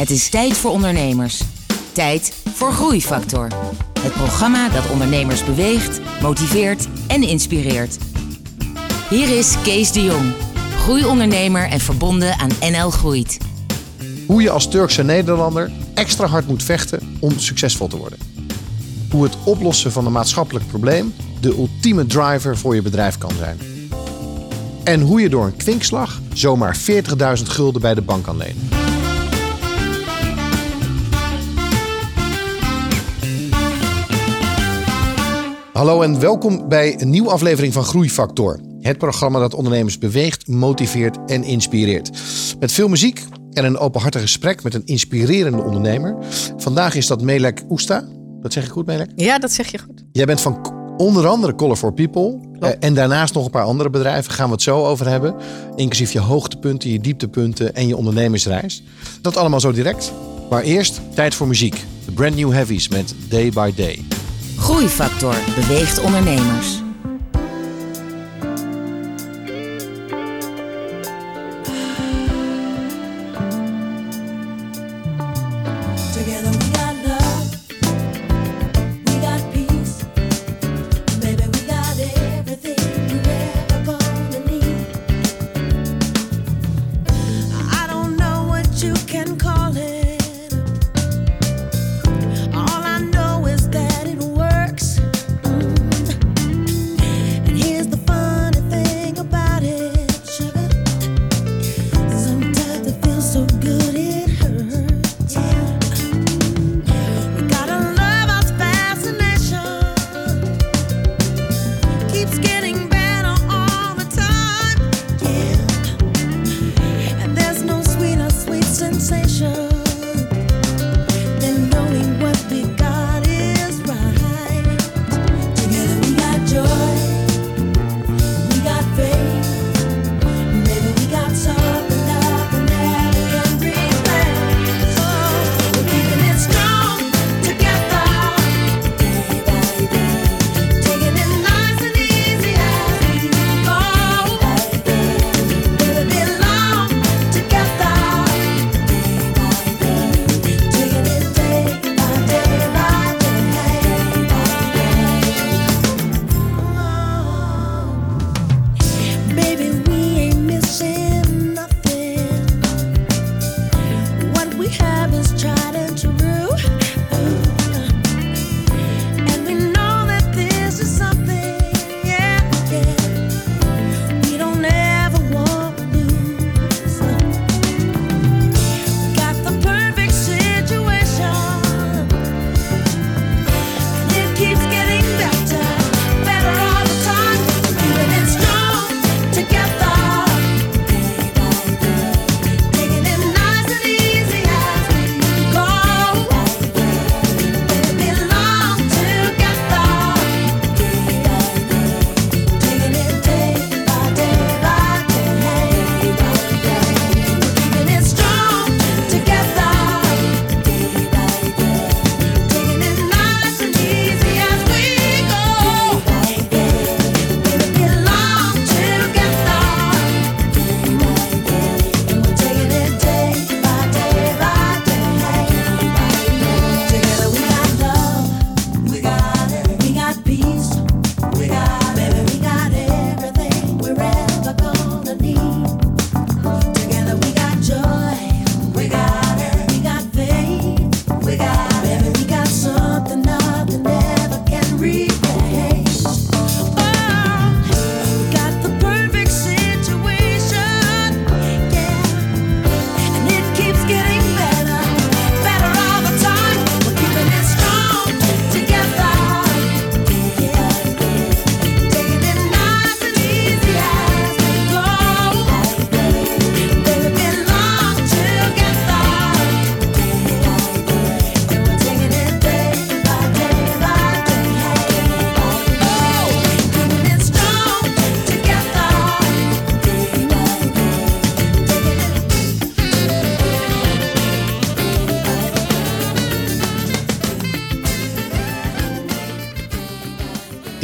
Het is tijd voor ondernemers. Tijd voor Groeifactor. Het programma dat ondernemers beweegt, motiveert en inspireert. Hier is Kees de Jong, groeiondernemer en verbonden aan NL Groeit. Hoe je als Turkse Nederlander extra hard moet vechten om succesvol te worden. Hoe het oplossen van een maatschappelijk probleem de ultieme driver voor je bedrijf kan zijn. En hoe je door een kwinkslag zomaar 40.000 gulden bij de bank kan lenen. Hallo en welkom bij een nieuwe aflevering van Groeifactor. Het programma dat ondernemers beweegt, motiveert en inspireert. Met veel muziek en een openhartig gesprek met een inspirerende ondernemer. Vandaag is dat Melek Oesta. Dat zeg ik goed, Melek? Ja, dat zeg je goed. Jij bent van onder andere Color for People. Eh, en daarnaast nog een paar andere bedrijven. Gaan we het zo over hebben. Inclusief je hoogtepunten, je dieptepunten en je ondernemersreis. Dat allemaal zo direct. Maar eerst tijd voor muziek. De Brand New Heavies met Day by Day. Groeifactor beweegt ondernemers.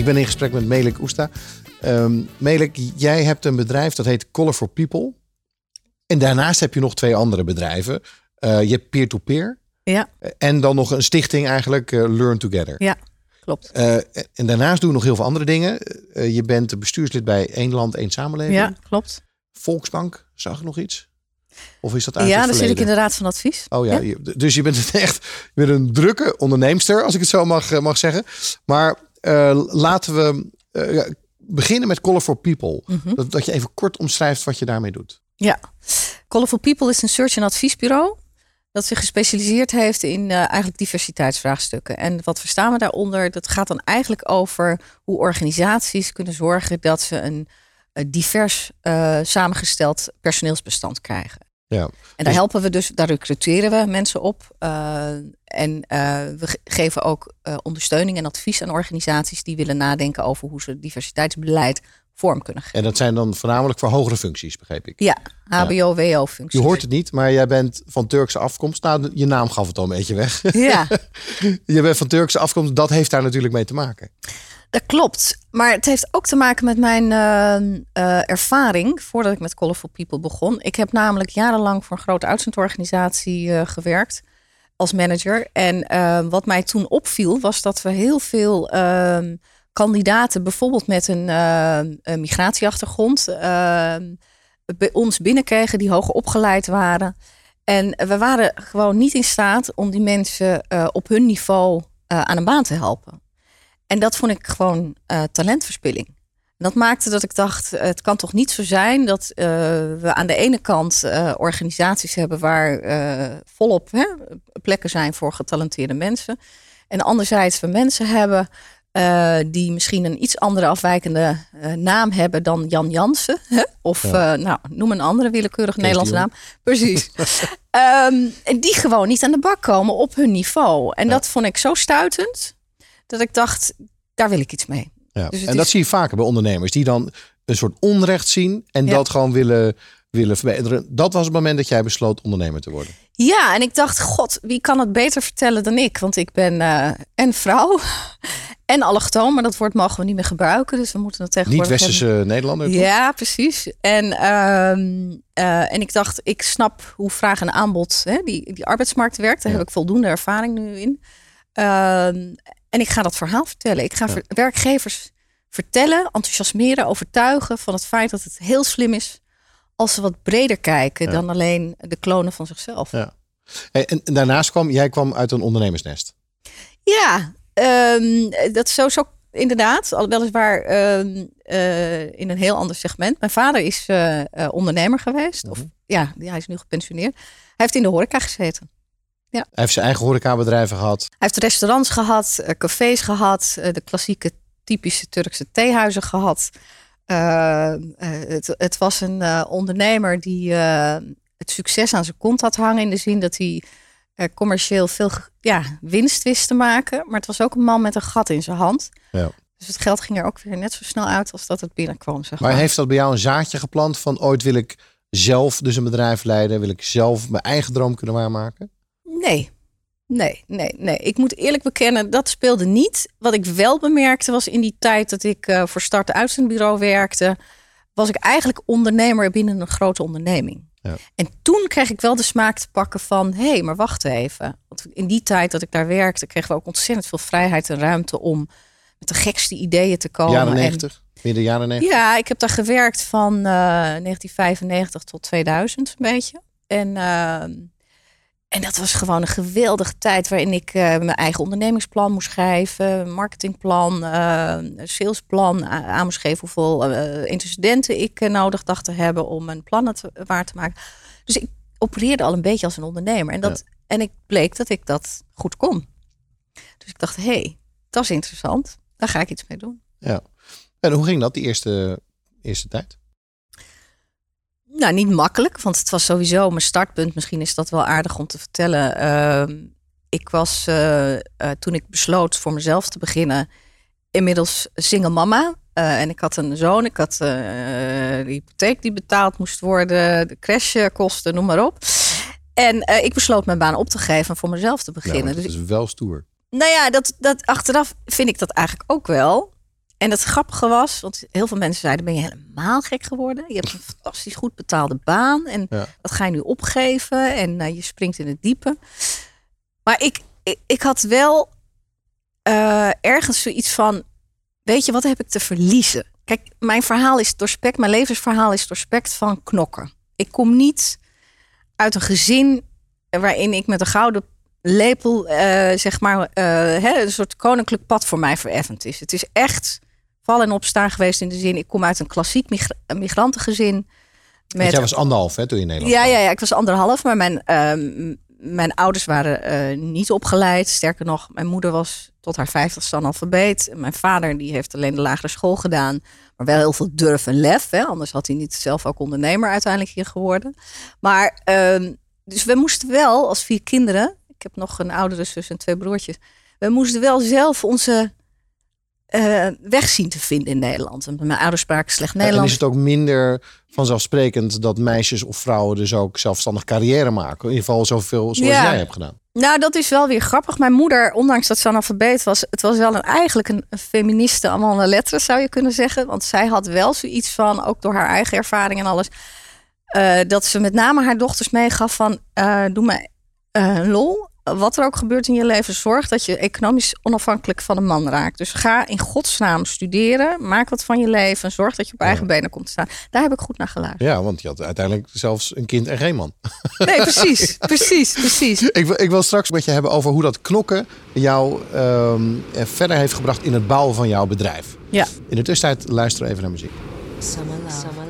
ben in gesprek met Melik Oesta. Ehm, um, Melik, jij hebt een bedrijf dat heet Color for People. En daarnaast heb je nog twee andere bedrijven. Eh, je hebt peer-to-peer. Ja. En dan nog een stichting eigenlijk, eh, Learn Together. Ja, klopt. Eh, en daarnaast doe je nog heel veel andere dingen. je bent bestuurslid bij Eén Land, Eén Samenleving. Ja, klopt. Volksbank, zag ik nog iets? Of is dat uit Ja, dan zit ik in de raad van advies. Oh ja, dus je bent echt je een drukke onderneemster, als ik het zo mag, mag zeggen. Maar eh, laten we eh, beginnen met Color for People. Mhm. dat, dat je even kort omschrijft wat je daarmee doet. Ja, Colorful People is een search- en adviesbureau dat zich gespecialiseerd heeft in eh, eigenlijk diversiteitsvraagstukken. En wat verstaan we daaronder? Dat gaat dan eigenlijk over hoe organisaties kunnen zorgen dat ze een, divers samengesteld personeelsbestand krijgen. Ja. En daar Dus- helpen we dus, daar recruteren we mensen op. en eh, we ge- geven ook eh, ondersteuning en advies aan organisaties die willen nadenken over hoe ze diversiteitsbeleid vorm kunnen geven. En dat zijn dan voornamelijk voor hogere functies, begreep ik. Ja, HBO-WO-functies. Je hoort het niet, maar jij bent van Turkse afkomst. Nou, je naam gaf het al een beetje weg. Ja, je bent van Turkse afkomst, dat heeft daar natuurlijk mee te maken. dat klopt. Maar het heeft ook te maken met mijn eh, eh, ervaring voordat ik met Colorful People begon. Ik heb namelijk jarenlang voor een grote uitzendorganisatie gewerkt als manager. En eh, wat mij toen opviel was dat we heel veel ehm, kandidaten, bijvoorbeeld met een, eh, een migratieachtergrond, ehm, bij ons binnenkregen die hoger opgeleid waren. En we waren gewoon niet in staat om die mensen eh, op hun niveau eh, aan een baan te helpen. En dat vond ik gewoon eh, talentverspilling. Dat maakte dat ik dacht, eh, het kan toch niet zo zijn dat eh, we aan de ene kant eh, organisaties hebben waar volop hè, plekken zijn voor getalenteerde mensen. En anderzijds we mensen hebben die misschien een iets andere afwijkende naam hebben dan Jan Jansen. Hè? Of nou, noem een andere willekeurig Nederlandse de naam. Precies. Ehm, en die gewoon niet aan de bak komen op hun niveau. En dat vond ik zo stuitend dat ik dacht, daar wil ik iets mee. Ja. Dus en dat is- zie je vaker bij ondernemers die dan een soort onrecht zien en Ja. dat gewoon willen, willen verbeteren. Dat was het moment dat jij besloot ondernemer te worden. Ja, en ik dacht, god, wie kan het beter vertellen dan ik? Want ik ben eh en vrouw en allochtoon, maar dat woord mogen we niet meer gebruiken. Dus we moeten Niet tegenwoordig westerse Nederlander. toch? Ja, precies. En, ehm, eh, en ik dacht, ik snap hoe vraag en aanbod, hè, die, die arbeidsmarkt werkt. Daar Ja. heb ik voldoende ervaring nu in. En ik ga dat verhaal vertellen. Ik ga ver- werkgevers vertellen, enthousiasmeren, overtuigen van het feit dat het heel slim is als ze wat breder kijken Ja. dan alleen de klonen van zichzelf. Ja. En, en daarnaast kwam, jij kwam uit een ondernemersnest. Ja, ehm, dat is zo, zo inderdaad. Weliswaar ehm, eh, in een heel ander segment. Mijn vader is eh, eh, ondernemer geweest. Of ja, ja, hij is nu gepensioneerd. Hij heeft in de horeca gezeten. Hij heeft zijn eigen horecabedrijven gehad. Hij heeft restaurants gehad, eh, cafés gehad, eh, de klassieke typische Turkse theehuizen gehad. Eh, het, het was een ondernemer die het succes aan zijn kont had hangen. In de zin dat hij commercieel veel ja, winst wist te maken. Maar het was ook een man met een gat in zijn hand. Ja. Dus het geld ging er ook weer net zo snel uit als dat het binnenkwam. Zeg Maar maar. heeft dat bij jou een zaadje geplant van ooit wil ik zelf dus een bedrijf leiden? Wil ik zelf mijn eigen droom kunnen waarmaken? Nee. Nee, nee, nee. Ik moet eerlijk bekennen, dat speelde niet. Wat ik wel bemerkte was in die tijd dat ik eh, voor Start Uitzendbureau werkte, was ik eigenlijk ondernemer binnen een grote onderneming. Ja. En toen kreeg ik wel de smaak te pakken van, hé, hey, maar wacht even. Want in die tijd dat ik daar werkte, kregen we ook ontzettend veel vrijheid en ruimte om met de gekste ideeën te komen. jaren En- 90? Midden jaren 90? ja, ik heb daar gewerkt van eh, 1995 tot 2000 een beetje. En, ehm, en dat was gewoon een geweldige tijd waarin ik eh, mijn eigen ondernemingsplan moest schrijven, marketingplan, eh, salesplan aan moest geven hoeveel eh intercedenten ik nodig dacht te hebben om mijn plannen te, waar te maken. Dus ik opereerde al een beetje als een ondernemer. En, dat, en ik bleek dat ik dat goed kon. Dus ik dacht, hé, hey, dat is interessant. Daar ga ik iets mee doen. Ja. En hoe ging dat die eerste, eerste tijd? Nou, niet makkelijk, want het was sowieso mijn startpunt. Misschien is dat wel aardig om te vertellen. Ehm, ik was eh, eh, toen ik besloot voor mezelf te beginnen, inmiddels single mama. Eh, en ik had een zoon, ik had de hypotheek die betaald moest worden, de crashkosten, noem maar op. En ik besloot mijn baan op te geven en voor mezelf te beginnen. Nou, dus dat is wel stoer. nou ja, dat, dat, achteraf vind ik dat eigenlijk ook wel. En het grappige was, want heel veel mensen zeiden: ben je helemaal gek geworden? Je hebt een fantastisch goed betaalde baan en Ja. dat ga je nu opgeven en eh, je springt in het diepe. Maar ik, ik, ik had wel eh, ergens zoiets van: weet je, wat heb ik te verliezen? Kijk, mijn verhaal is doorspekt, mijn levensverhaal is doorspekt van knokken. Ik kom niet uit een gezin waarin ik met een gouden lepel, eh, zeg maar, hè, een soort koninklijk pad voor mij vereffend is. Het is echt vallen en opstaan geweest in de zin, ik kom uit een klassiek migra- migrantengezin. Want jij was anderhalf hè, toen je in Nederland ja, kwam. ja, ja, ik was anderhalf, maar mijn, ehm, mijn ouders waren eh, niet opgeleid. Sterker nog, mijn moeder was tot haar vijftigste analfabeet. Mijn vader die heeft alleen de lagere school gedaan, maar wel heel veel durf en lef. Hè? Anders had hij niet zelf ook ondernemer uiteindelijk hier geworden. Maar ehm, dus we moesten wel als vier kinderen, ik heb nog een oudere zus en twee broertjes, we moesten wel zelf onze eh, weg zien te vinden in Nederland. Want Mijn ouders spraken slecht En Nederlands. is het ook minder vanzelfsprekend dat meisjes of vrouwen dus ook zelfstandig carrière maken? In ieder geval zoveel zoals Ja. jij hebt gedaan. Nou, dat is wel weer grappig. Mijn moeder, ondanks dat ze analfabeet was, het was wel een, eigenlijk een, een feministe allemaal een letteren, zou je kunnen zeggen. Want zij had wel zoiets van, ook door haar eigen ervaring en alles, eh, dat ze met name haar dochters meegaf van, eh, doe me eh, lol. Wat er ook gebeurt in je leven, zorg dat je economisch onafhankelijk van een man raakt. Dus ga in godsnaam studeren, maak wat van je leven, zorg dat je op eigen benen komt te staan. Daar heb ik goed naar geluisterd. Ja, want je had uiteindelijk zelfs een kind en geen man. Nee, precies, precies, precies. Ik wil, ik wil straks met je hebben over hoe dat knokken jou ehm, eh, verder heeft gebracht in het bouwen van jouw bedrijf. Ja. In de tussentijd luisteren we even naar muziek. Summer love. Summer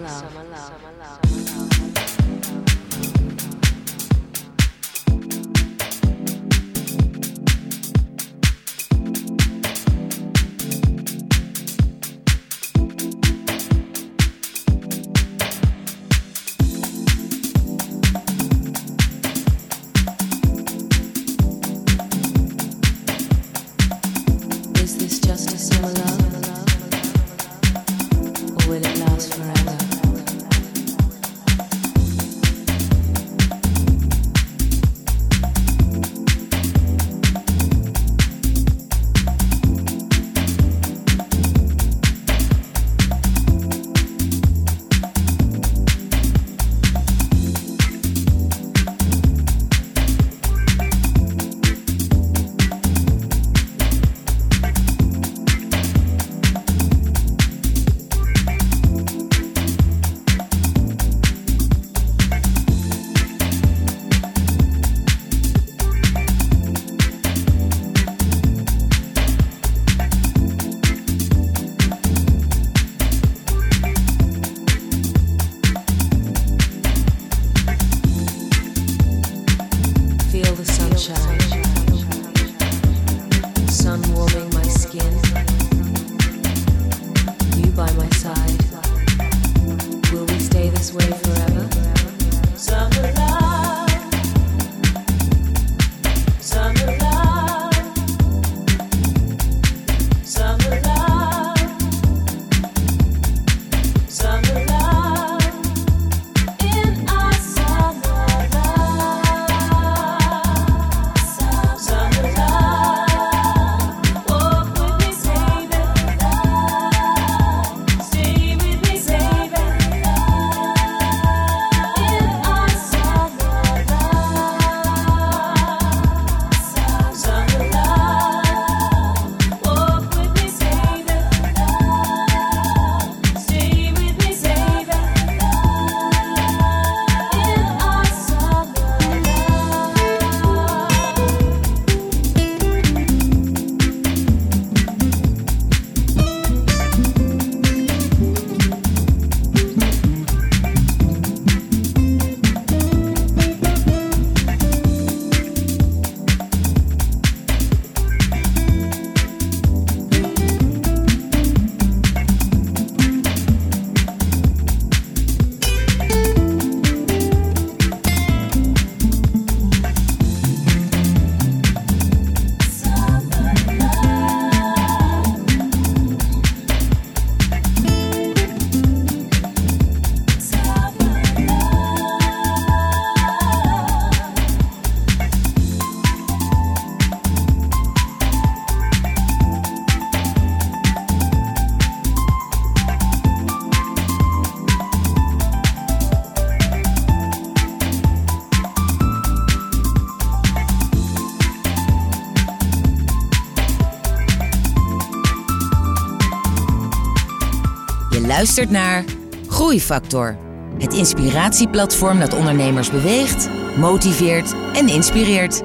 Luistert naar Groeifactor. Het inspiratieplatform dat ondernemers beweegt, motiveert en inspireert.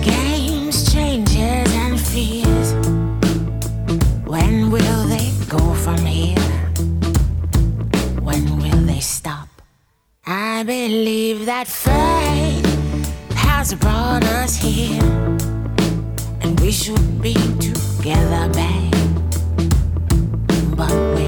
Games, changes, and fears. When will they go from here? When will they stop? I believe that fate has brought us here, and we should be together, babe. But we're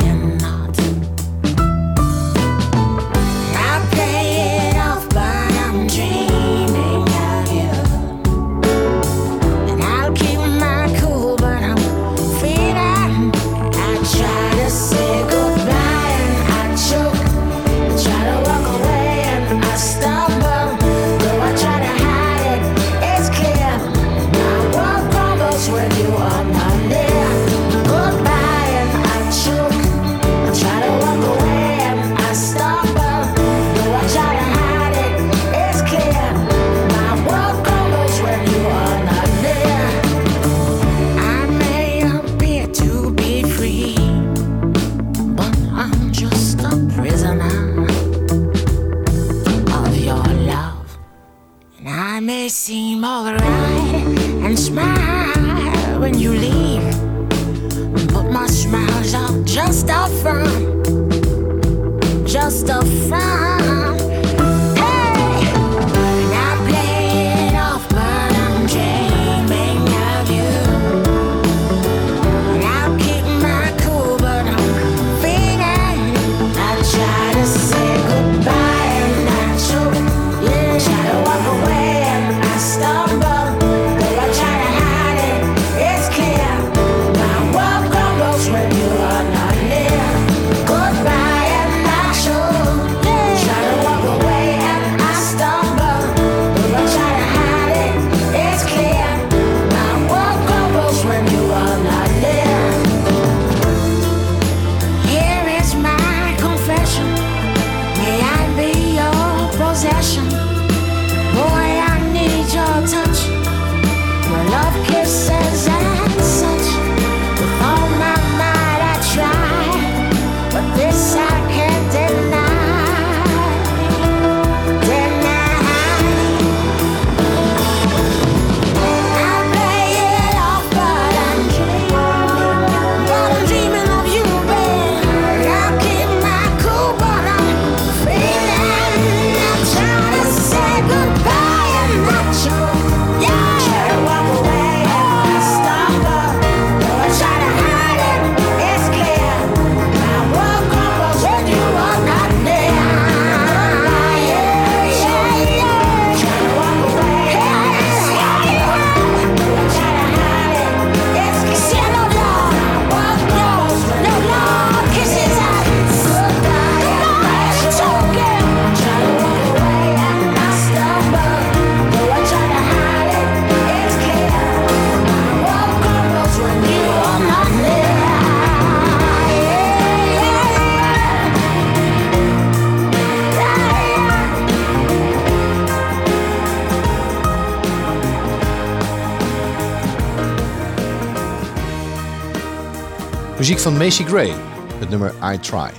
Muziek van Macy Gray, het nummer I Try.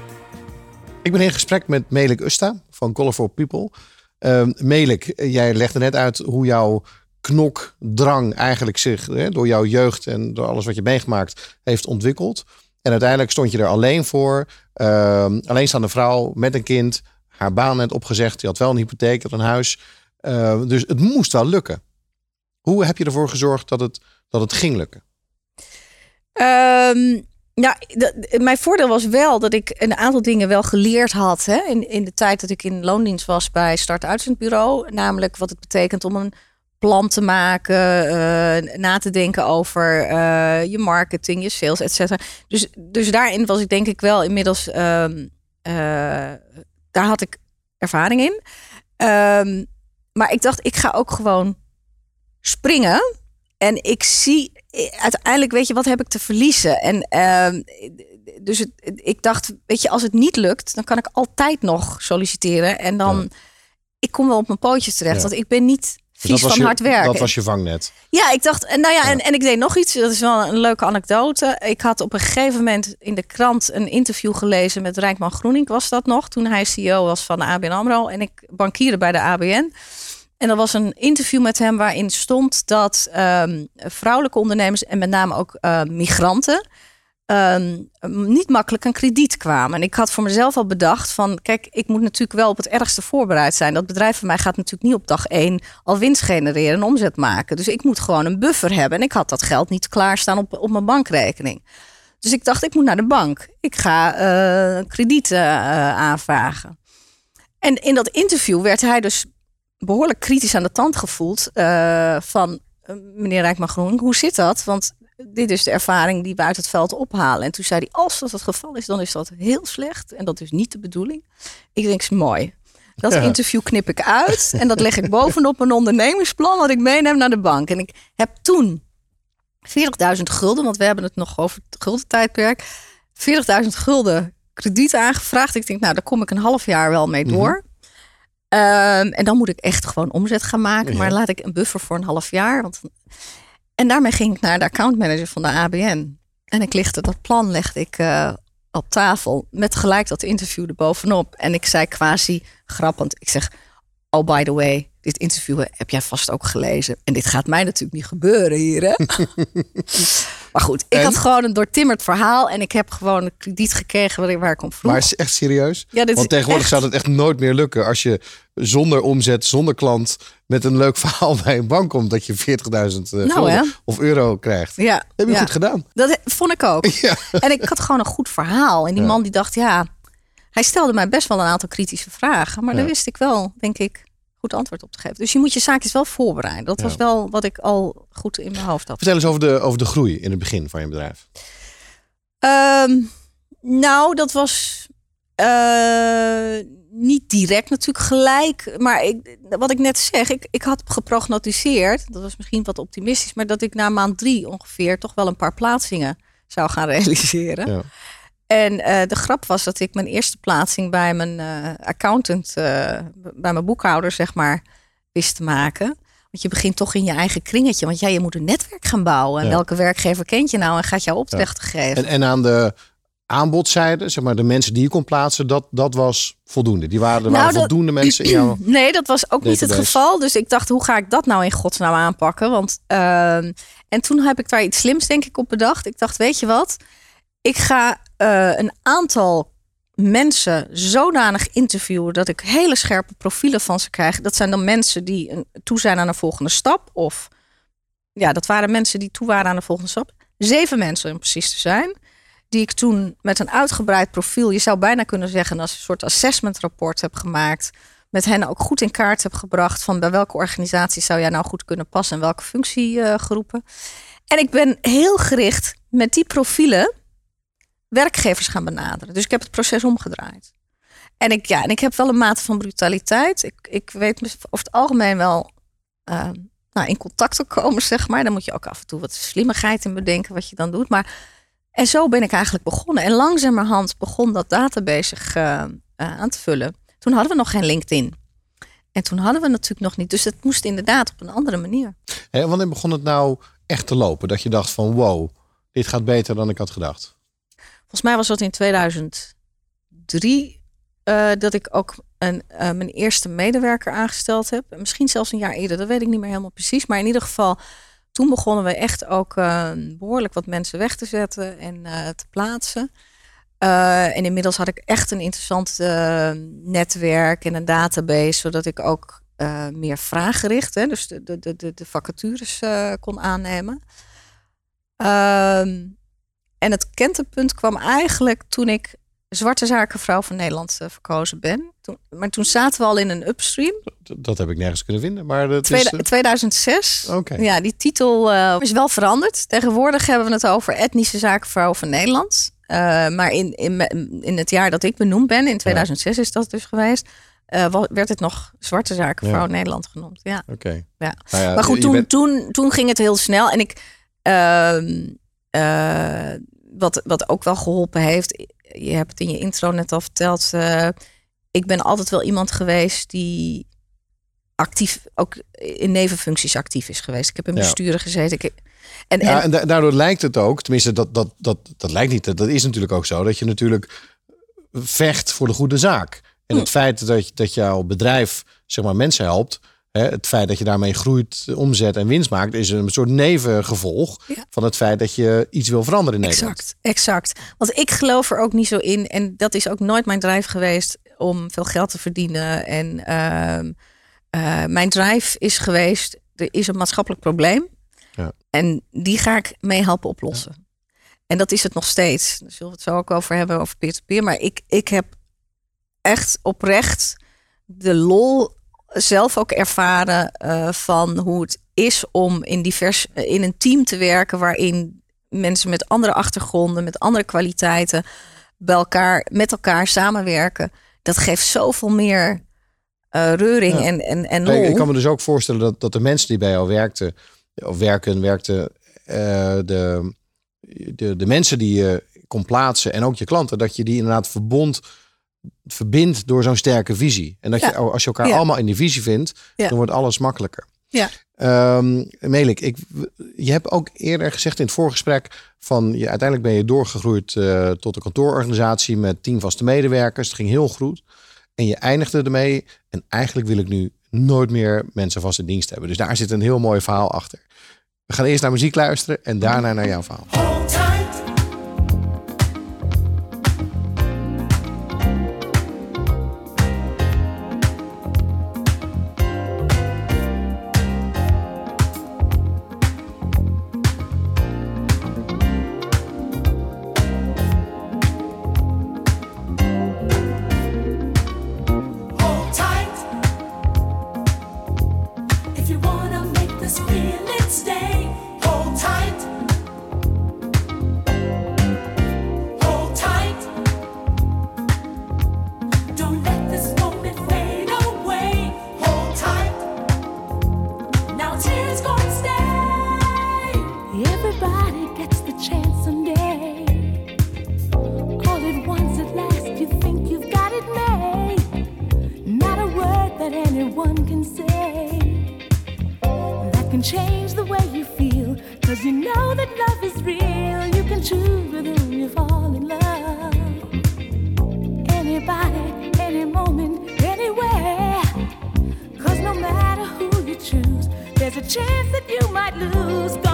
Ik ben in gesprek met Melik Usta van Colorful People. Ehm Melik, jij legde net uit hoe jouw knokdrang eigenlijk zich hè, door jouw jeugd en door alles wat je meegemaakt heeft ontwikkeld. En uiteindelijk stond je er alleen voor. Ehm alleenstaande vrouw met een kind, haar baan net opgezegd. Je had wel een hypotheek, had een huis. Ehm, dus het moest wel lukken. Hoe heb je ervoor gezorgd dat het, dat het ging lukken? De- mijn voordeel was wel dat ik een aantal dingen wel geleerd had. Hè, in, in de tijd dat ik in loondienst was bij Start Uitzendbureau. Namelijk wat het betekent om een plan te maken. eh, na te denken over eh, je marketing, je sales, et cetera. Dus, dus daarin was ik denk ik wel inmiddels... ehm, eh, daar had ik ervaring in. Ehm, maar ik dacht, ik ga ook gewoon springen. En ik zie uiteindelijk, weet je, wat heb ik te verliezen? En ehm, dus het, ik dacht, weet je, als het niet lukt, dan kan ik altijd nog solliciteren. En dan, ik kom wel op mijn pootjes terecht. Ja. Want ik ben niet vies van je, hard werken. Dat was je vangnet. Ja, ik dacht, en nou ja, en, en ik deed nog iets. Dat is wel een leuke anekdote. Ik had op een gegeven moment in de krant een interview gelezen met Rijkman Groening, was dat nog, toen hij CEO was van de ABN AMRO. En ik bankierde bij de ABN. En er was een interview met hem waarin stond dat ehm, vrouwelijke ondernemers en met name ook eh, migranten ehm, niet makkelijk aan krediet kwamen. En ik had voor mezelf al bedacht van, kijk, ik moet natuurlijk wel op het ergste voorbereid zijn. Dat bedrijf van mij gaat natuurlijk niet op dag één al winst genereren en omzet maken. Dus ik moet gewoon een buffer hebben. En ik had dat geld niet klaarstaan op, op mijn bankrekening. Dus ik dacht, ik moet naar de bank. Ik ga eh krediet eh, aanvragen. En in dat interview werd hij dus behoorlijk kritisch aan de tand gevoeld eh, van eh, meneer Rijkman Groen. Hoe zit dat? Want dit is de ervaring die we uit het veld ophalen. En toen zei hij, als dat het geval is, dan is dat heel slecht. En dat is niet de bedoeling. Ik denk, is mooi. Dat Ja. interview knip ik uit. En dat leg ik bovenop een ondernemingsplan wat ik meeneem naar de bank. En ik heb toen 40.000 gulden, want we hebben het nog over het guldentijdperk. 40.000 gulden krediet aangevraagd. Ik denk, nou, daar kom ik een half jaar wel mee door. Ehm, en dan moet ik echt gewoon omzet gaan maken. Ja. Maar laat ik een buffer voor een half jaar. Want... En daarmee ging ik naar de accountmanager van de ABN. En ik lichtte dat plan legde ik eh, op tafel. Met gelijk dat interview erbovenop. En ik zei quasi grappend. Ik zeg, oh by the way, dit interview heb jij vast ook gelezen. En dit gaat mij natuurlijk niet gebeuren hier, hè? maar goed, ik En? had gewoon een doortimmerd verhaal. En ik heb gewoon een krediet gekregen waar ik, om vroeg. Maar is echt serieus? Ja, dit Want tegenwoordig echt- zou dat echt nooit meer lukken. Als je zonder omzet, zonder klant, met een leuk verhaal bij een bank komt. Dat je 40.000 eh, Nou, of euro krijgt. Ja, Heb je ja. goed gedaan. Dat vond ik ook. Ja. En ik had gewoon een goed verhaal. En die man die dacht, ja, hij stelde mij best wel een aantal kritische vragen. Maar daar wist ik wel, denk ik, goed antwoord op te geven. Dus je moet je zaakjes wel voorbereiden. Dat Ja. was wel wat ik al goed in mijn hoofd had. Vertel eens over de, over de groei in het begin van je bedrijf. Ehm, nou, dat was eh, niet direct natuurlijk gelijk. Maar ik, wat ik net zeg, ik, ik had geprognotiseerd, dat was misschien wat optimistisch, maar dat ik na maand drie ongeveer toch wel een paar plaatsingen zou gaan realiseren. Ja. En eh, de grap was dat ik mijn eerste plaatsing bij mijn eh, accountant, eh, bij mijn boekhouder, zeg maar, wist te maken. Want je begint toch in je eigen kringetje. Want ja, je moet een netwerk gaan bouwen. En Ja. welke werkgever kent je nou en gaat jou opdrachten geven? En, en aan de aanbodzijde, zeg maar de mensen die je kon plaatsen, dat, dat was voldoende. Die waren, er Nou, waren dat- voldoende mensen in jouw... Nee, dat was ook niet het geval. Dus ik dacht, hoe ga ik dat nou in godsnaam aanpakken? Want, ehm, en toen heb ik daar iets slims, denk ik, op bedacht. Ik dacht, weet je wat? Ik ga eh, een aantal mensen zodanig interviewen dat ik hele scherpe profielen van ze krijg. Dat zijn dan mensen die een, toe zijn aan een volgende stap. Of ja, dat waren mensen die toe waren aan de volgende stap. Zeven mensen om precies te zijn. Die ik toen met een uitgebreid profiel, je zou bijna kunnen zeggen, als een soort assessment rapport heb gemaakt. Met hen ook goed in kaart heb gebracht van bij welke organisatie zou jij nou goed kunnen passen en welke functiegroepen. en ik ben heel gericht met die profielen werkgevers gaan benaderen. Dus ik heb het proces omgedraaid. En ik, ja, en ik heb wel een mate van brutaliteit. Ik, ik weet over het algemeen wel eh, nou, in contact te komen, zeg maar. Dan moet je ook af en toe wat slimmigheid in bedenken wat je dan doet. Maar, en zo ben ik eigenlijk begonnen. En langzamerhand begon dat database eh, aan te vullen. Toen hadden we nog geen LinkedIn. En toen hadden we natuurlijk nog niet. Dus het moest inderdaad op een andere manier. Hè, wanneer begon het nou echt te lopen? Dat je dacht van wow, dit gaat beter dan ik had gedacht. Volgens mij was dat in 2003 eh, dat ik ook een, eh, mijn eerste medewerker aangesteld heb. En Misschien zelfs een jaar eerder, dat weet ik niet meer helemaal precies. Maar in ieder geval, toen begonnen we echt ook eh, behoorlijk wat mensen weg te zetten en te plaatsen. En inmiddels had ik echt een interessant netwerk en een database, zodat ik ook meer vraaggericht, hè, dus de, de, de, de, vacatures kon aannemen. Ehm, en het kentepunt kwam eigenlijk toen ik zwarte zakenvrouw van Nederland eh, verkozen ben. Toen, maar toen zaten we al in een upstream. Dat heb ik nergens kunnen vinden. Maar het is, Tweede- eh, 2006. Oké. Ja, die titel eh, is wel veranderd. Tegenwoordig hebben we het over etnische zakenvrouw van Nederland. Maar in, in, in het jaar dat ik benoemd ben, in 2006 is dat dus geweest, werd het nog zwarte zakenvrouw Ja. Nederland genoemd. Ja. Oké. Ja. Nou ja, Maar goed, toen, bent- toen, toen ging het heel snel. En ik, ehm, eh, wat, wat ook wel geholpen heeft, je hebt het in je intro net al verteld. eh, ik ben altijd wel iemand geweest die actief, ook in nevenfuncties actief is geweest. Ik heb in Ja. besturen gezeten. Ik, en, Ja, en, en da- daardoor lijkt het ook, tenminste dat, dat, dat, dat lijkt niet, dat is natuurlijk ook zo, dat je natuurlijk vecht voor de goede zaak. En het feit dat, dat jouw bedrijf zeg maar, mensen helpt, het feit dat je daarmee groeit, omzet en winst maakt, is een soort nevengevolg Ja. van het feit dat je iets wil veranderen in Nederland. Exact, exact. Want ik geloof er ook niet zo in. En dat is ook nooit mijn drive geweest om veel geld te verdienen. En ehm, eh, mijn drive is geweest, er is een maatschappelijk probleem. Ja. En die ga ik mee helpen oplossen. En dat is het nog steeds. Daar zullen we het zo ook over hebben, over peer-to-peer. Maar ik, ik heb echt oprecht de lol zelf ook ervaren eh, van hoe het is om in, divers, eh, in een team te werken waarin mensen met andere achtergronden, met andere kwaliteiten bij elkaar, met elkaar samenwerken. Dat geeft zoveel meer eh, reuring Ja. en, en, en lol. ik kan me dus ook voorstellen dat, dat de mensen die bij jou werkten, of werken, werkten, de, de, de mensen die je kon plaatsen en ook je klanten, dat je die inderdaad verbond, verbindt door zo'n sterke visie. En dat je, als je elkaar Ja. allemaal in die visie vindt, Ja. dan wordt alles makkelijker. Ja. Ehm, Melik, ik, je hebt ook eerder gezegd in het voorgesprek van je, uiteindelijk ben je doorgegroeid eh, tot een kantoororganisatie met tien vaste medewerkers. Het ging heel goed. En je eindigde ermee. En eigenlijk wil ik nu nooit meer mensen vast in dienst hebben. Dus daar zit een heel mooi verhaal achter. We gaan eerst naar muziek luisteren en daarna naar jouw verhaal. Chance that you might lose.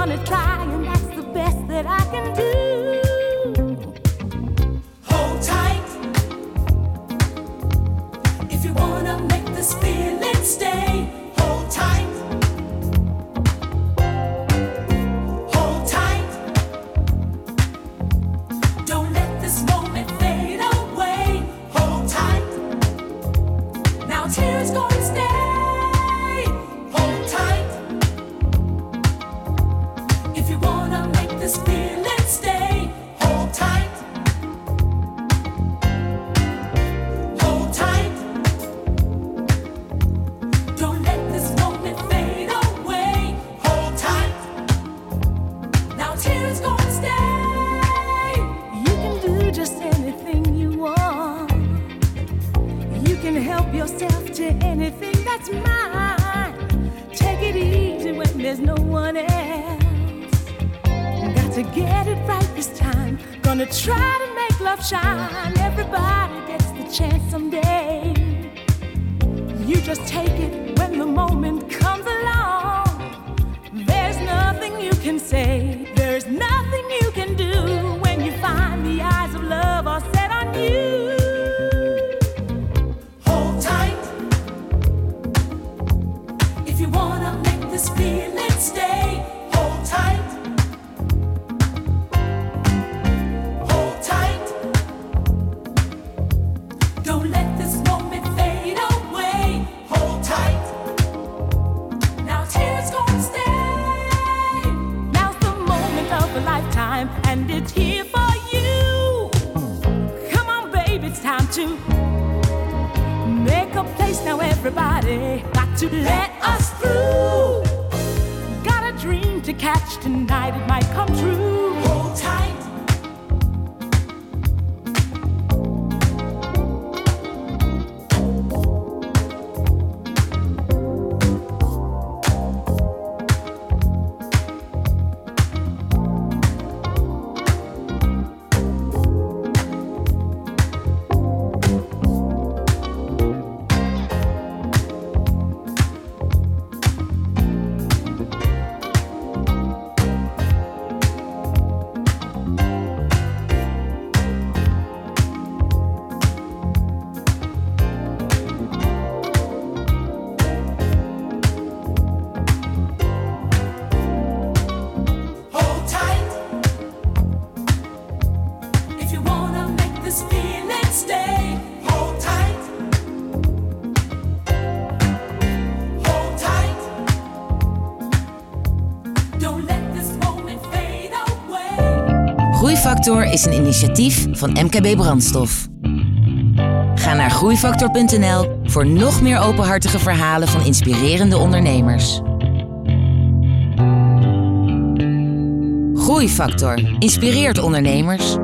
Groeifactor is een initiatief van MKB Brandstof. Ga naar groeifactor.nl voor nog meer openhartige verhalen van inspirerende ondernemers. Groeifactor inspireert ondernemers.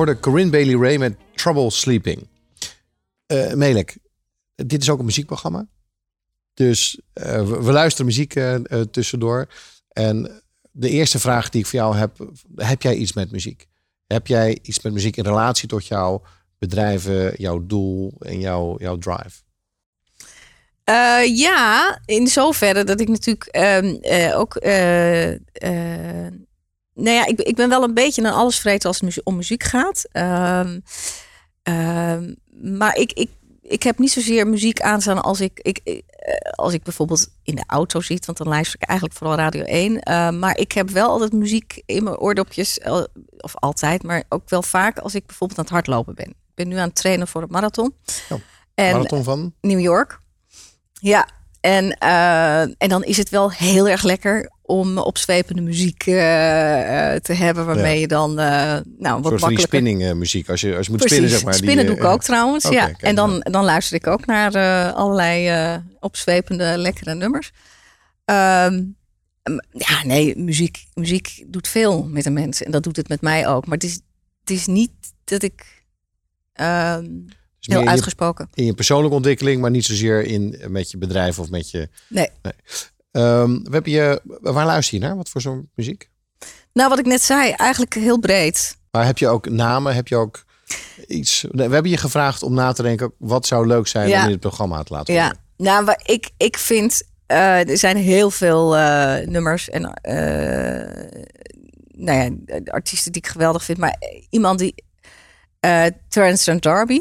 Hoorde Corinne Bailey Ray met Trouble Sleeping. Eh Melek, dit is ook een muziekprogramma. Dus eh, we, luisteren muziek eh, tussendoor. En de eerste vraag die ik voor jou heb. Heb jij iets met muziek? Heb jij iets met muziek in relatie tot jouw bedrijven, jouw doel en jouw, jouw drive? Ja, in zoverre dat ik natuurlijk ehm, eh, ook. Nou ja, ik, ik ben wel een beetje een allesvreter als het om muziek gaat. Ehm, ehm, maar ik, ik, ik heb niet zozeer muziek aanstaan als ik, ik, ik, eh, als ik bijvoorbeeld in de auto zit. Want dan luister ik eigenlijk vooral Radio 1. Eh, maar ik heb wel altijd muziek in mijn oordopjes. eh, Of altijd, maar ook wel vaak als ik bijvoorbeeld aan het hardlopen ben. Ik ben nu aan het trainen voor een marathon. Oh, en, Marathon van? New York. Ja, en, eh, en dan is het wel heel erg lekker om opzwepende muziek eh, eh, te hebben, waarmee Ja. je dan eh nou, wat Een makkelijker... spinning eh, muziek. Als je, als je moet Precies, spinnen, zeg maar. die, spinnen doe ik ook trouwens, ja. kijk, en dan, dan luister ik ook naar allerlei opzwepende, lekkere nummers. Ehm, ja, nee, muziek, muziek doet veel met de mensen. En dat doet het met mij ook. Maar het is, het is niet dat ik Dus meer heel in je- uitgesproken... in je persoonlijke ontwikkeling, maar niet zozeer in, met je bedrijf of met je. Nee. Ehm, we hebben je, waar luister je naar? Wat voor zo'n muziek? Nou, wat ik net zei, eigenlijk heel breed. Maar heb je ook namen? Heb je ook iets? We hebben je gevraagd om na te denken. Wat zou leuk zijn Ja. om in het programma te laten Ja, horen? nou, waar ik, ik vind, eh, er zijn heel veel eh, nummers en eh, nou ja, artiesten die ik geweldig vind. Maar iemand die, Terence Darby,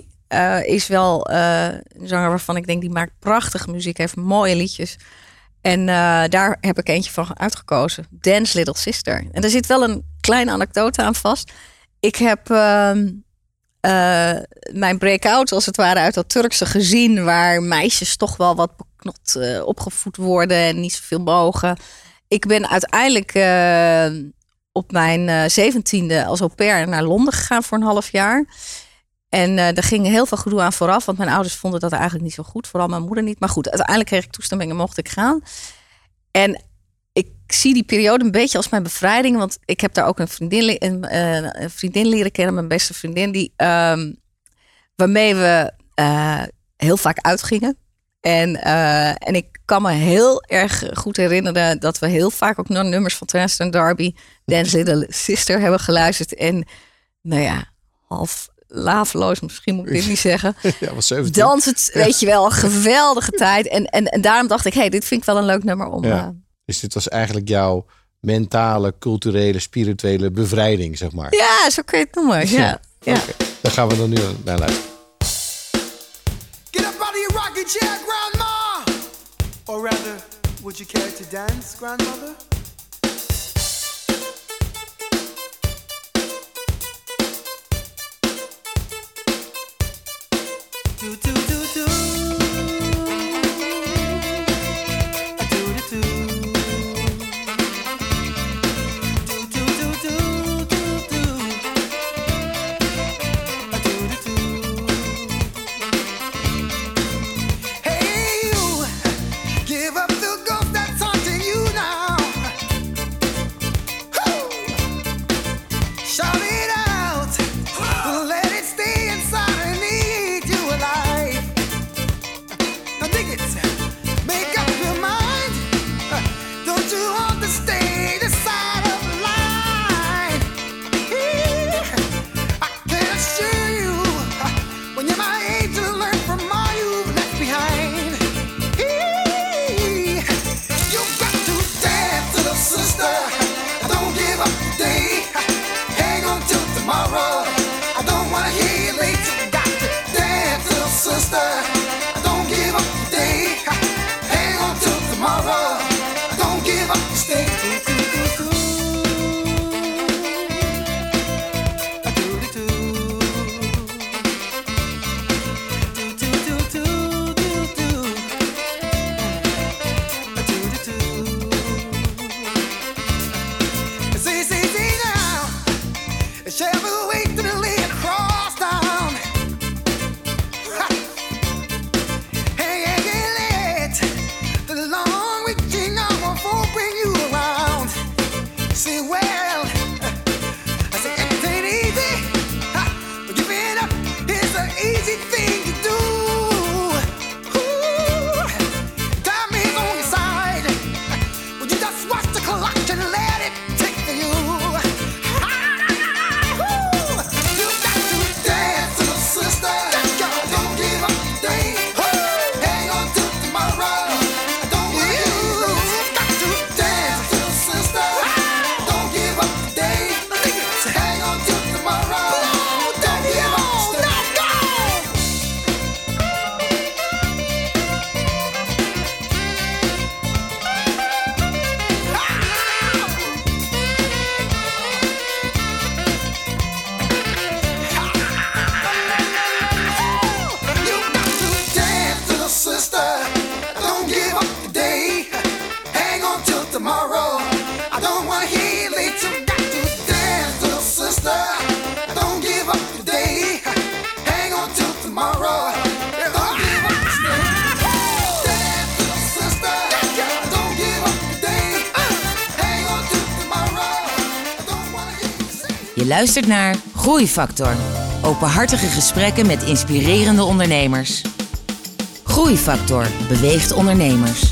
is wel een zanger waarvan ik denk, die maakt prachtige muziek, heeft mooie liedjes. En eh, daar heb ik eentje van uitgekozen. Dance Little Sister. En er zit wel een kleine anekdote aan vast. Ik heb ehm, eh, mijn break-out als het ware uit dat Turkse gezin... waar meisjes toch wel wat beknot eh, opgevoed worden en niet zoveel mogen. Ik ben uiteindelijk op mijn zeventiende als au pair naar Londen gegaan voor een half jaar... En eh daar ging heel veel gedoe aan vooraf, want mijn ouders vonden dat eigenlijk niet zo goed. Vooral mijn moeder niet. Maar goed, uiteindelijk kreeg ik toestemming en mocht ik gaan. En ik zie die periode een beetje als mijn bevrijding. Want ik heb daar ook een vriendin, een, eh, een vriendin leren kennen, mijn beste vriendin. Die, ehm, waarmee we eh, heel vaak uitgingen. En, en ik kan me heel erg goed herinneren dat we heel vaak ook nummers van Terence en Darby, Dance Little Sister hebben geluisterd. En nou ja, half laveloos, misschien moet ik dit niet zeggen. Ja, was 17. Dans het, weet je wel, een geweldige tijd. En, en, en daarom dacht ik, hey, dit vind ik wel een leuk nummer om. Ja. eh, Dus dit was eigenlijk jouw mentale, culturele, spirituele bevrijding, zeg maar. ja, zo kun je het noemen. Ja. ja. Oké, Daar gaan we dan nu naar luisteren. Get up out of your rocking chair, Grandma! Or rather, would you care to dance, Grandmother? Do, do, luistert naar Groeifactor. Openhartige gesprekken met inspirerende ondernemers. Groeifactor beweegt ondernemers.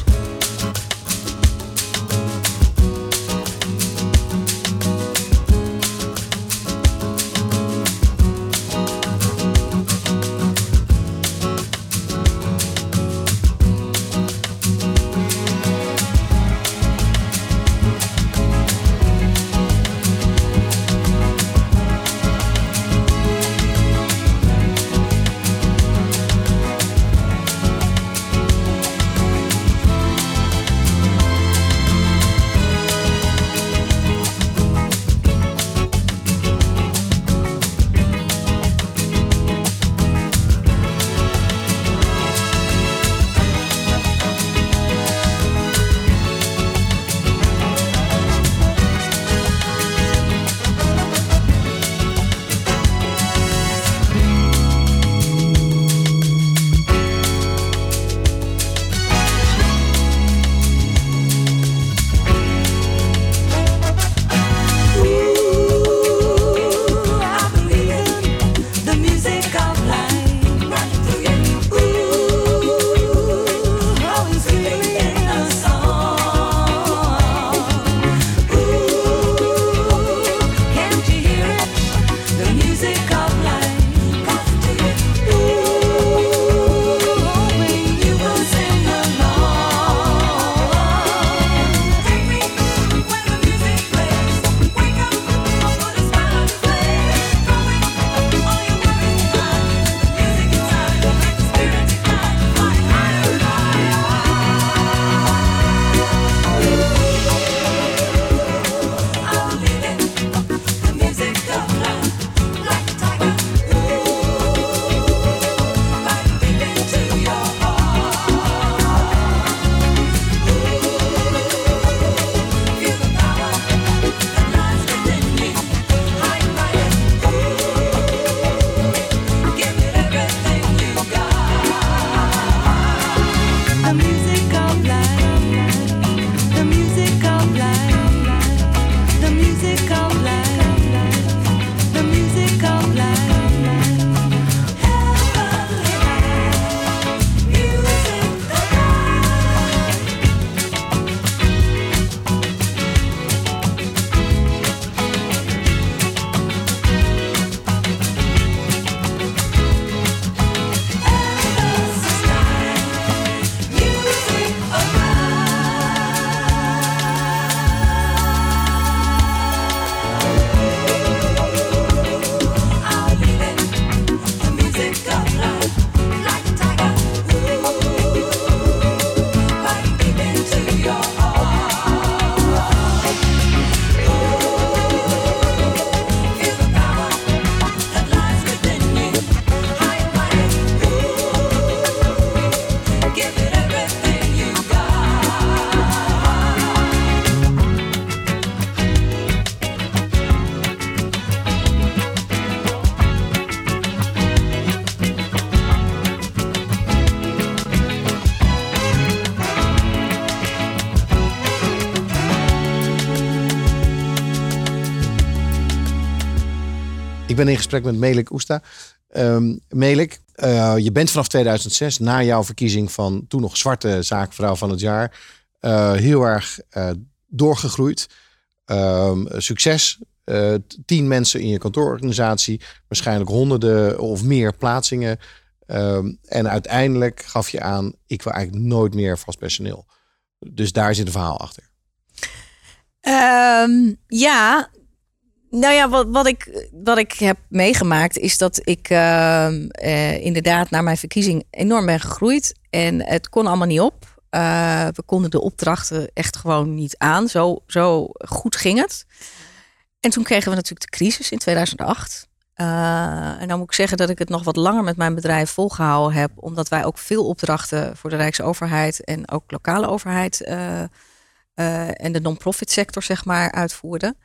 Ben in gesprek met Melik Oesta. Ehm Melik, eh, je bent vanaf 2006, na jouw verkiezing van toen nog zwarte zaakvrouw van het jaar, eh, heel erg eh, doorgegroeid. Ehm, succes. Tien mensen in je kantoororganisatie, waarschijnlijk honderden of meer plaatsingen. Ehm, en uiteindelijk gaf je aan, ik wil eigenlijk nooit meer vast personeel. Dus daar zit een verhaal achter. Ehm, ja, nou ja, wat, ik, wat ik heb meegemaakt is dat ik ehm, eh, inderdaad na mijn verkiezing enorm ben gegroeid. En het kon allemaal niet op. Eh, we konden de opdrachten echt gewoon niet aan. Zo, zo goed ging het. En toen kregen we natuurlijk de crisis in 2008. Eh, en dan moet ik zeggen dat ik het nog wat langer met mijn bedrijf volgehouden heb. Omdat wij ook veel opdrachten voor de Rijksoverheid en ook lokale overheid en de non-profit sector zeg maar uitvoerden.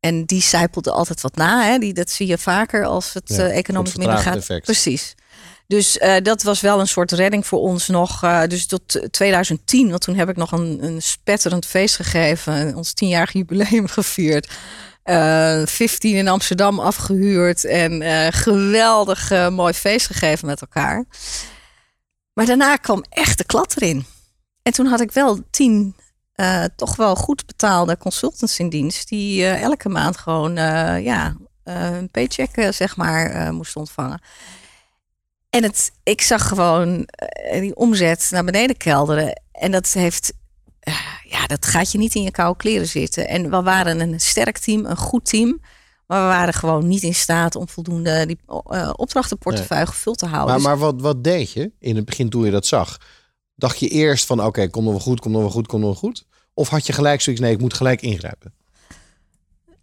En die zijpelde altijd wat na. Hè? Die, dat zie je vaker als het Ja, eh, economisch minder gaat. effect. Precies. Dus eh, dat was wel een soort redding voor ons nog. eh, dus tot 2010, want toen heb ik nog een, een spetterend feest gegeven. Ons tienjarig jubileum gevierd. Eh 15 in Amsterdam afgehuurd. En geweldig mooi feest gegeven met elkaar. Maar daarna kwam echt de klad erin. En toen had ik wel tien eh, toch wel goed betaalde consultants in dienst. Die eh, elke maand gewoon eh, ja, een paycheck zeg maar moesten ontvangen. En het, ik zag gewoon die omzet naar beneden kelderen. En dat heeft, ja, dat gaat je niet in je koude kleren zitten. En we waren een sterk team, een goed team. Maar we waren gewoon niet in staat om voldoende die opdrachtenportefeuille gevuld te houden. Maar, Dus- maar wat, wat deed je in het begin toen je dat zag? Dacht je eerst van oké, kom nog wel goed, kom nog wel goed, kom nog wel goed? Of had je gelijk zoiets, nee, ik moet gelijk ingrijpen?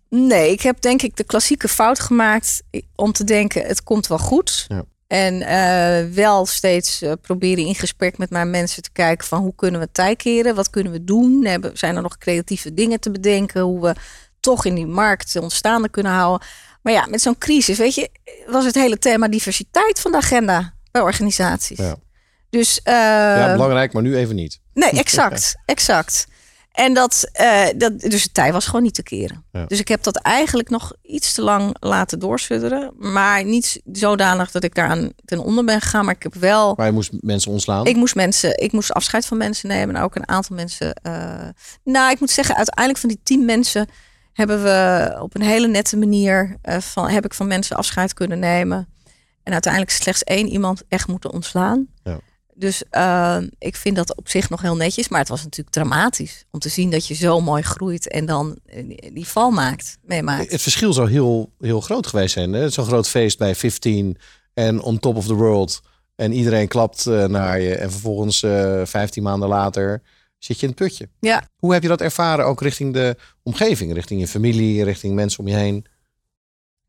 Nee, ik heb denk ik de klassieke fout gemaakt om te denken: het komt wel goed. Ja. En eh, wel steeds eh, proberen in gesprek met mijn mensen te kijken van hoe kunnen we het tij keren? Wat kunnen we doen? Hebben, zijn er nog creatieve dingen te bedenken? Hoe we toch in die markt ontstaande kunnen houden? Maar ja, met zo'n crisis, weet je, was het hele thema diversiteit van de agenda bij organisaties. Ja. Dus eh, ja, belangrijk, maar nu even niet. Nee, exact. exact. En dat, eh, dat, dus het tij was gewoon niet te keren. Ja. Dus ik heb dat eigenlijk nog iets te lang laten doorsudderen. Maar niet zodanig dat ik daaraan ten onder ben gegaan. Maar ik heb wel. Maar je moest mensen ontslaan. Ik moest mensen, ik moest afscheid van mensen nemen. En ook een aantal mensen. eh, nou, ik moet zeggen, uiteindelijk van die tien mensen hebben we op een hele nette manier eh, van heb ik van mensen afscheid kunnen nemen. En uiteindelijk slechts één iemand echt moeten ontslaan. Ja. Dus eh, ik vind dat op zich nog heel netjes. Maar het was natuurlijk dramatisch om te zien dat je zo mooi groeit en dan eh, die- val maakt, meemaakt. Het verschil zou heel, heel groot geweest zijn. Zo'n groot feest bij 15 en on top of the world. En iedereen klapt eh, naar je. En vervolgens eh 15 maanden later zit je in het putje. Ja, Hoe heb je dat ervaren ook richting de omgeving? Richting je familie, richting mensen om je heen?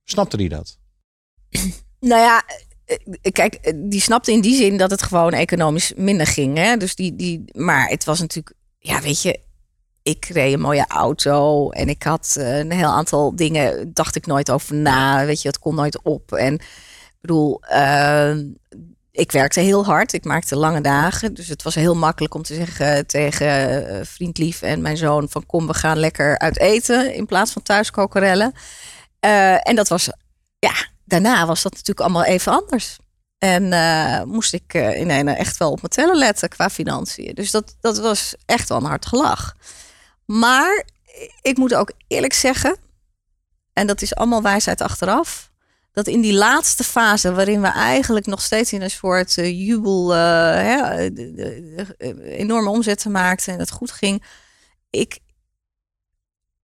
Snapte die dat? Nou ja, kijk, eh, die snapte in die zin dat het gewoon economisch minder ging. Hè? Dus die, die, maar het was natuurlijk, ja, weet je, ik reed een mooie auto en ik had eh, een heel aantal dingen, dacht ik nooit over na. Weet je, het kon nooit op. En ik bedoel, eh, ik werkte heel hard. Ik maakte lange dagen. Dus het was heel makkelijk om te zeggen tegen eh, vriend lief en mijn zoon van kom, we gaan lekker uit eten in plaats van thuis kokerellen. Eh, en dat was, ja, daarna was dat natuurlijk allemaal even anders. En eh, moest ik eh, in een echt wel op mijn tellen letten qua financiën. Dus dat, dat was echt wel een hard gelach. Maar ik moet ook eerlijk zeggen, en dat is allemaal wijsheid achteraf, dat in die laatste fase, waarin we eigenlijk nog steeds in een soort eh, jubel, enorme omzetten maakten en het goed ging, ik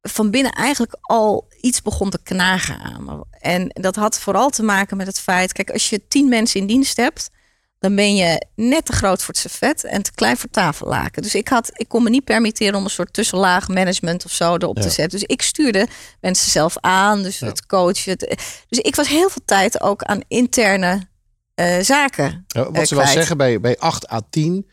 van binnen eigenlijk al iets begon te knagen aan me. En dat had vooral te maken met het feit, kijk, als je tien mensen in dienst hebt, dan ben je net te groot voor het servet en te klein voor tafellaken. Dus ik, had, ik kon me niet permitteren om een soort tussenlaag management of zo erop te zetten. Dus ik stuurde mensen zelf aan, dus het coachen. het- dus ik was heel veel tijd ook aan interne eh, zaken. Ja, wat eh, ze wel zeggen, bij, bij 8 à 10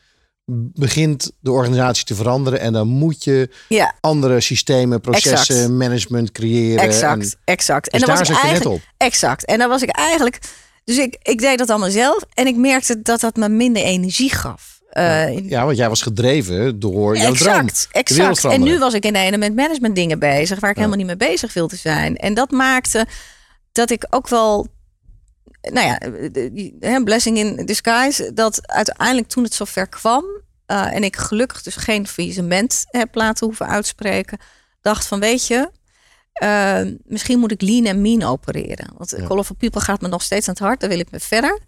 begint de organisatie te veranderen. En dan moet je Ja, andere systemen, processen, Exact. management creëren. exact, En, exact. dus dan daar was zat je net op. Exact. En dan was ik eigenlijk. Dus ik, ik deed dat allemaal zelf. En ik merkte dat dat me minder energie gaf. Eh, Ja, want jij was gedreven door jouw droom. exact, wereld exact. En nu was ik in ene met management dingen bezig waar ik helemaal niet mee bezig wilde zijn. En dat maakte dat ik ook wel, nou ja, hè, blessing in disguise, dat uiteindelijk toen het zover kwam eh, en ik gelukkig dus geen faillissement heb laten hoeven uitspreken, dacht van weet je, eh, misschien moet ik lean en mean opereren. Want Ja. Call of People gaat me nog steeds aan het hart, daar wil ik mee verder.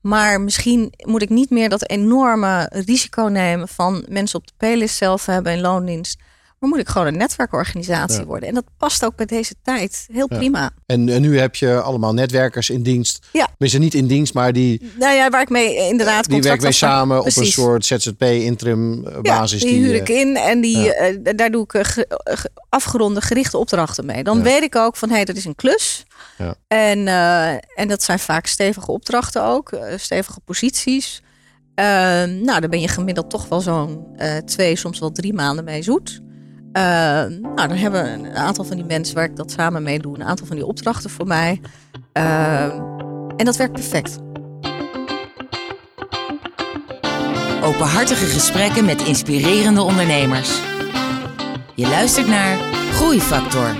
Maar misschien moet ik niet meer dat enorme risico nemen van mensen op de playlist zelf hebben in loondienst. Maar moet ik gewoon een netwerkorganisatie Ja. worden. En dat past ook bij deze tijd. Heel Ja. prima. En, en nu heb je allemaal netwerkers in dienst. Ja. Tenminste, niet in dienst, maar die, Nou ja, waar ik mee eh, inderdaad die werken mee samen op een soort ZZP-interim Ja, basis. die huur eh, ik in en die, eh, daar doe ik eh, ge- eh, ge- afgeronde gerichte opdrachten mee. Dan weet ik ook van hé, hey, dat is een klus. Ja. En, eh, en dat zijn vaak stevige opdrachten ook, eh, stevige posities. Eh, nou, daar ben je gemiddeld toch wel zo'n eh, twee, soms wel drie maanden mee zoet. Eh, nou, dan hebben een aantal van die mensen waar ik dat samen mee doe, een aantal van die opdrachten voor mij. Eh, en dat werkt perfect. Openhartige gesprekken met inspirerende ondernemers. Je luistert naar Groeifactor.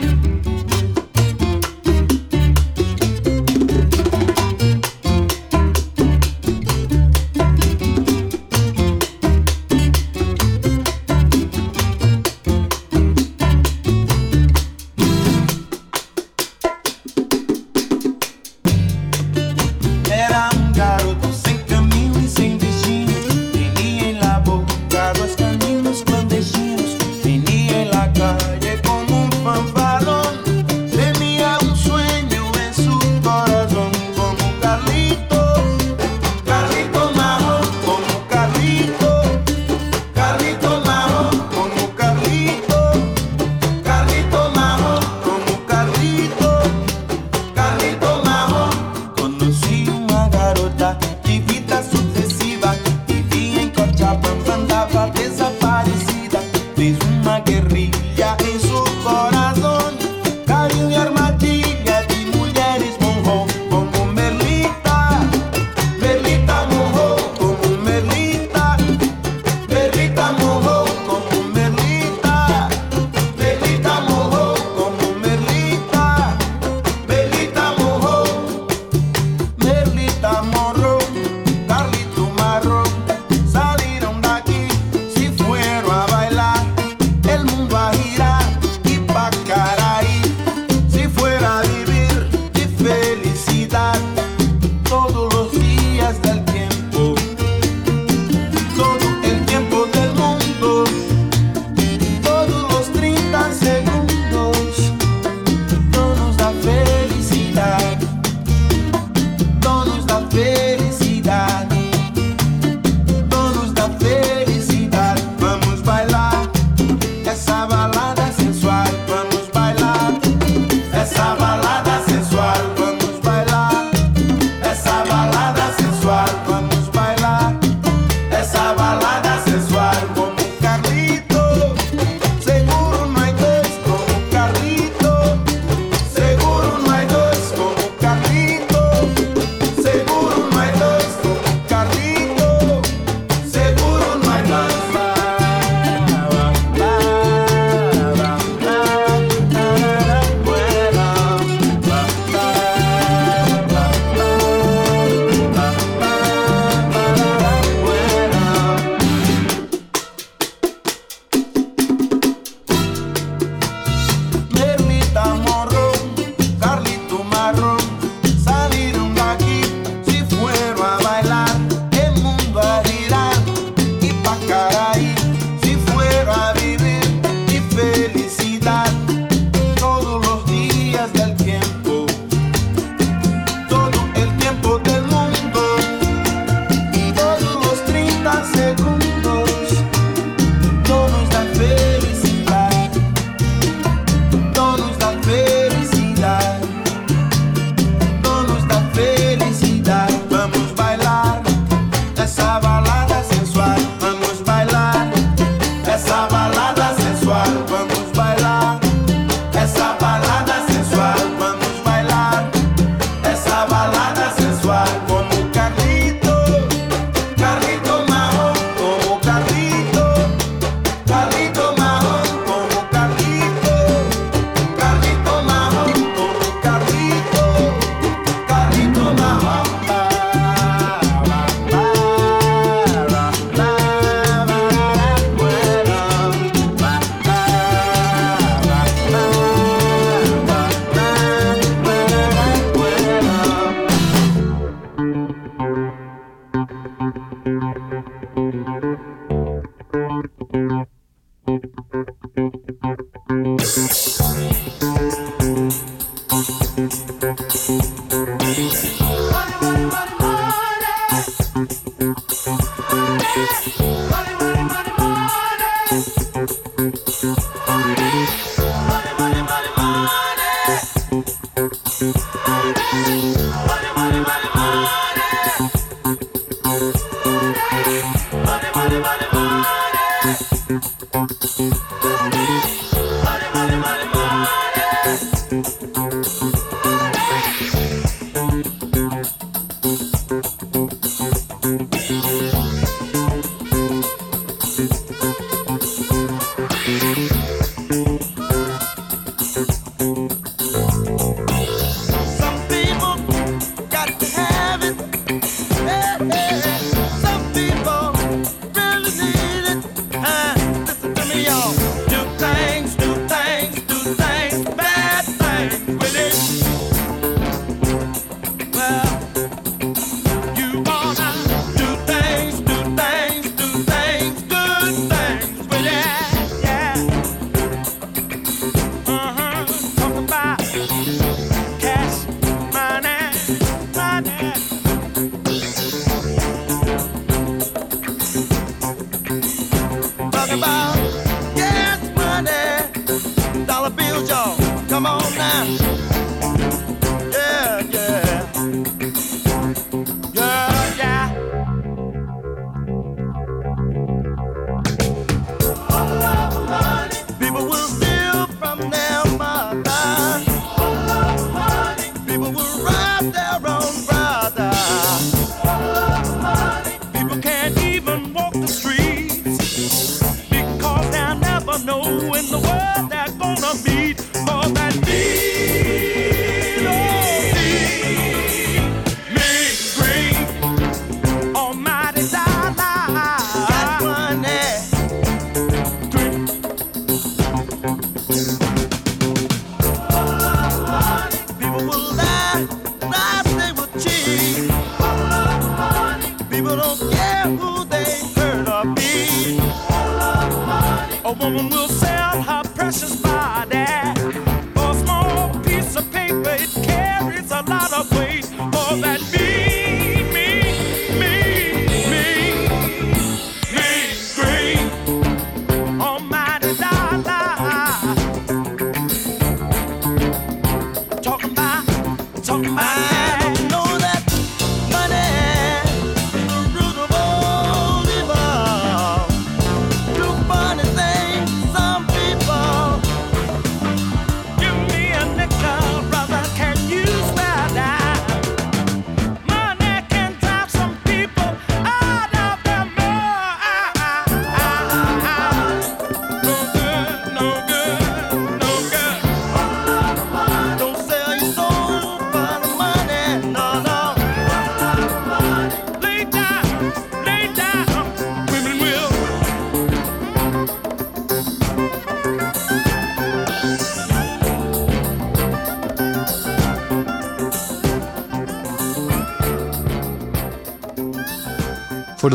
my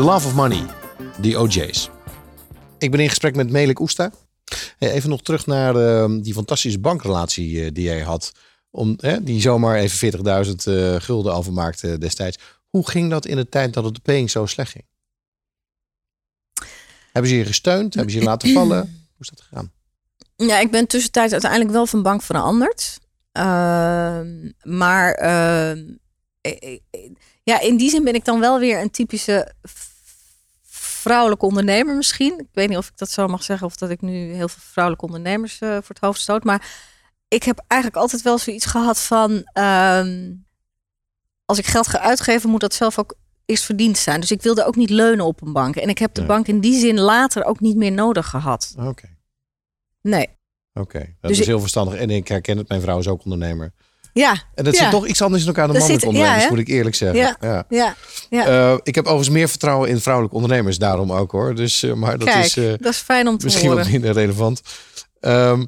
Love of Money, die OJ's. Ik ben in gesprek met Melik Oesta. Even nog terug naar eh, die fantastische bankrelatie eh, die jij had. Om, hè, die zomaar even 40.000 eh, gulden overmaakte destijds. Hoe ging dat in de tijd dat het opeens zo slecht ging? Hebben ze je gesteund? Hebben ze je laten vallen? Hoe is dat gegaan? Ja, ik ben tussentijds uiteindelijk wel van bank veranderd. Ehm, maar ehm, eh, eh, ja, in die zin ben ik dan wel weer een typische vrouwelijke ondernemer misschien. Ik weet niet of ik dat zo mag zeggen of dat ik nu heel veel vrouwelijke ondernemers eh, voor het hoofd stoot. Maar ik heb eigenlijk altijd wel zoiets gehad van... ehm, als ik geld ga uitgeven, moet dat zelf ook eerst verdiend zijn. Dus ik wilde ook niet leunen op een bank. En ik heb de bank in die zin later ook niet meer nodig gehad. Oké, Nee. oké. Dat Dus is heel verstandig. En ik herken het, mijn vrouw is ook ondernemer. Ja, En dat zit toch iets anders in elkaar dan mannelijke ondernemers, hè? moet ik eerlijk zeggen. Ja. Ja. Eh, ik heb overigens meer vertrouwen in vrouwelijke ondernemers, daarom ook hoor. Dus, eh, maar dat Kijk, is eh, dat is fijn om te misschien horen. wat minder relevant. Ehm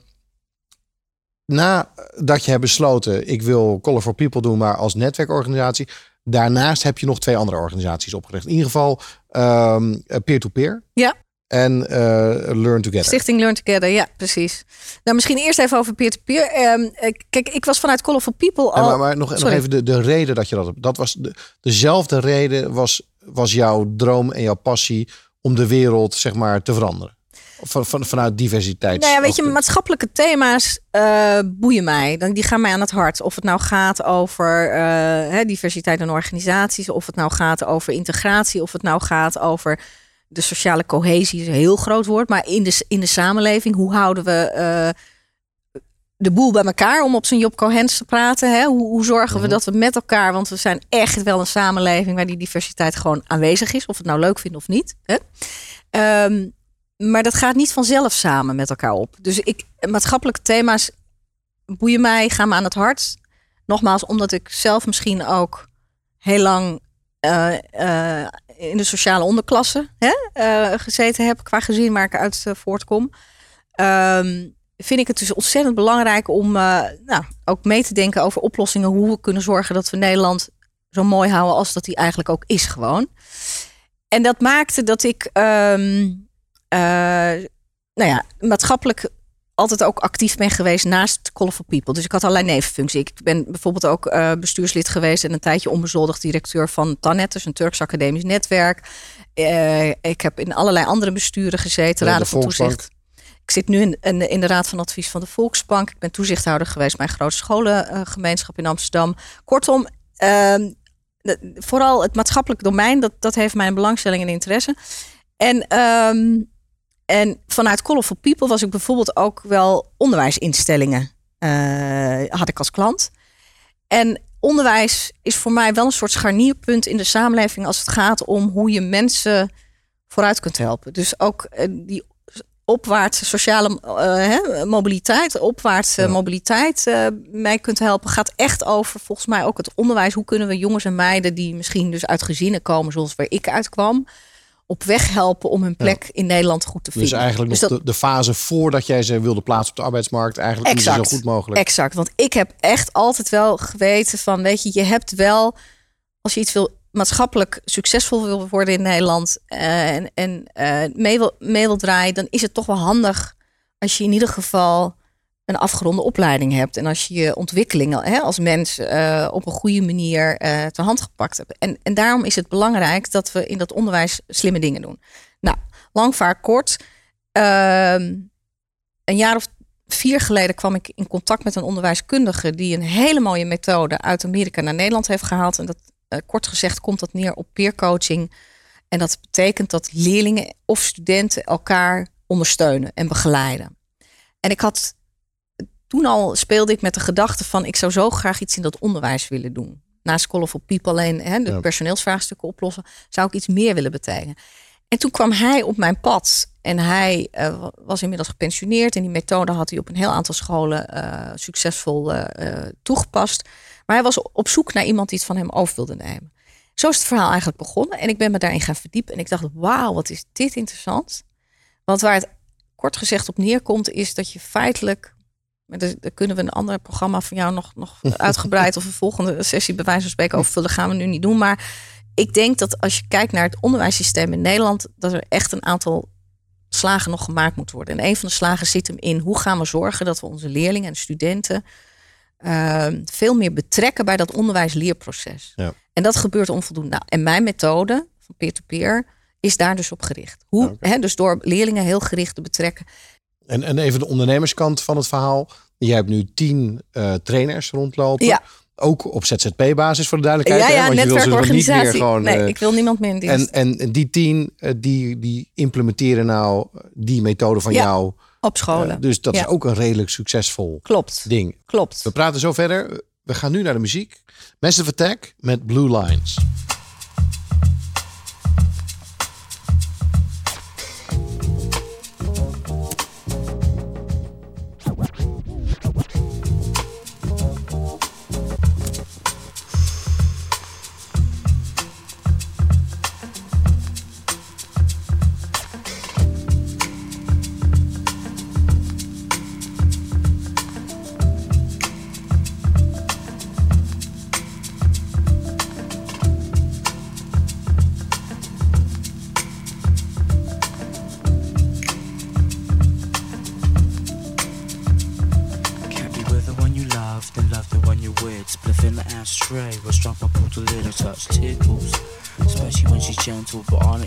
nadat je hebt besloten, ik wil Color for People doen, maar als netwerkorganisatie. Daarnaast heb je nog twee andere organisaties opgericht. In ieder geval ehm, eh, peer-to-peer. Ja. En eh, Learn Together. Stichting Learn Together, ja, precies. Nou, misschien eerst even over peer-to-peer. Ehm, eh, kijk, ik was vanuit Colorful People Ja, al... maar, maar nog, even de, de reden dat je dat hebt. Dat was de, dezelfde reden was, was jouw droom en jouw passie om de wereld zeg maar te veranderen. Van, van, vanuit diversiteit. Nou ja, weet je, maatschappelijke thema's eh, boeien mij. Dan, die gaan mij aan het hart. Of het nou gaat over eh, hè, diversiteit in organisaties, of het nou gaat over integratie, of het nou gaat over de sociale cohesie, is een heel groot woord, maar in de, in de samenleving, hoe houden we eh, de boel bij elkaar, om op zijn Job Cohens te praten? Hè? Hoe, hoe zorgen we dat we met elkaar, want we zijn echt wel een samenleving waar die diversiteit gewoon aanwezig is, of we het nou leuk vinden of niet. Hè? Ehm, maar dat gaat niet vanzelf samen met elkaar op. Dus ik, maatschappelijke thema's boeien mij, gaan me aan het hart. Nogmaals, omdat ik zelf misschien ook heel lang eh, eh, in de sociale onderklasse hè, eh, gezeten heb, qua gezin waar ik uit eh, voortkom. Ehm, vind ik het dus ontzettend belangrijk om eh, nou, ook mee te denken over oplossingen. Hoe we kunnen zorgen dat we Nederland zo mooi houden als dat die eigenlijk ook is gewoon. En dat maakte dat ik ehm, eh, nou ja, maatschappelijk altijd ook actief ben geweest naast Colorful People. Dus ik had allerlei nevenfuncties. Ik ben bijvoorbeeld ook eh, bestuurslid geweest en een tijdje onbezoldigd directeur van TANET, dus een Turks academisch netwerk. Eh, ik heb in allerlei andere besturen gezeten, de raden van toezicht. Ik zit nu in, in, in de raad van advies van de Volksbank. Ik ben toezichthouder geweest bij een grote scholengemeenschap in Amsterdam. Kortom, ehm, de- vooral het maatschappelijk domein, dat, dat heeft mijn belangstelling en interesse. En, ehm, en vanuit Colorful People was ik bijvoorbeeld ook wel onderwijsinstellingen eh, had ik als klant. En onderwijs is voor mij wel een soort scharnierpunt in de samenleving als het gaat om hoe je mensen vooruit kunt helpen. Dus ook eh, die opwaartse sociale eh, hè, mobiliteit, opwaartse Ja. mobiliteit mij kunt helpen, gaat echt over volgens mij ook het onderwijs. Hoe kunnen we jongens en meiden die misschien dus uit gezinnen komen zoals waar ik uitkwam, op weg helpen om hun plek in Nederland goed te vinden. Dus eigenlijk nog Dus dat- de, de fase voordat jij ze wilde plaatsen op de arbeidsmarkt. Eigenlijk Exact. zo goed mogelijk. Exact, want ik heb echt altijd wel geweten van, weet je, je hebt wel, als je iets wil maatschappelijk succesvol wil worden in Nederland eh, en, en eh, mee, wil, mee wil draaien, dan is het toch wel handig als je in ieder geval een afgeronde opleiding hebt en als je je ontwikkelingen hè, als mens eh, op een goede manier eh ter hand gepakt hebt. En, en daarom is het belangrijk dat we in dat onderwijs slimme dingen doen. Nou, lang vaak kort. Ehm, een jaar of vier geleden kwam ik in contact met een onderwijskundige die een hele mooie methode uit Amerika naar Nederland heeft gehaald. En dat eh, kort gezegd komt dat neer op peer coaching. En dat betekent dat leerlingen of studenten elkaar ondersteunen en begeleiden. En ik had toen al speelde ik met de gedachte van ik zou zo graag iets in dat onderwijs willen doen. Naast Colorful People alleen hè, de Ja. personeelsvraagstukken oplossen, zou ik iets meer willen betekenen. En toen kwam hij op mijn pad. En hij eh, wa- was inmiddels gepensioneerd. En die methode had hij op een heel aantal scholen eh, succesvol eh, toegepast. Maar hij was op zoek naar iemand die het van hem over wilde nemen. Zo is het verhaal eigenlijk begonnen. En ik ben me daarin gaan verdiepen. En ik dacht, wauw, wat is dit interessant. Want waar het kort gezegd op neerkomt, is dat je feitelijk... Maar daar, daar kunnen we een ander programma van jou nog, nog uitgebreid... of een volgende sessie bij wijze van spreken over vullen. gaan we nu niet doen. Maar ik denk dat als je kijkt naar het onderwijssysteem in Nederland, dat er echt een aantal slagen nog gemaakt moet worden. En een van de slagen zit hem in hoe gaan we zorgen dat we onze leerlingen en studenten ehm, veel meer betrekken bij dat onderwijs-leerproces. Ja. En dat gebeurt onvoldoende. Nou, en mijn methode van peer-to-peer is daar dus op gericht. Hoe, Oké. hè, dus door leerlingen heel gericht te betrekken. En, en even de ondernemerskant van het verhaal. Jij hebt nu tien eh, trainers rondlopen. Ja. Ook op ZZP-basis voor de duidelijkheid. ja, hè? ja, Want je netwerkorganisatie. gewoon. nee, eh, ik wil niemand meer in dienst. en, en die tien eh, die, die implementeren nou die methode van Ja, jou. op scholen. Dus dat Ja. is ook een redelijk succesvol Klopt, ding. klopt. We praten zo verder. We gaan nu naar de muziek. Massive Attack met Blue Lines.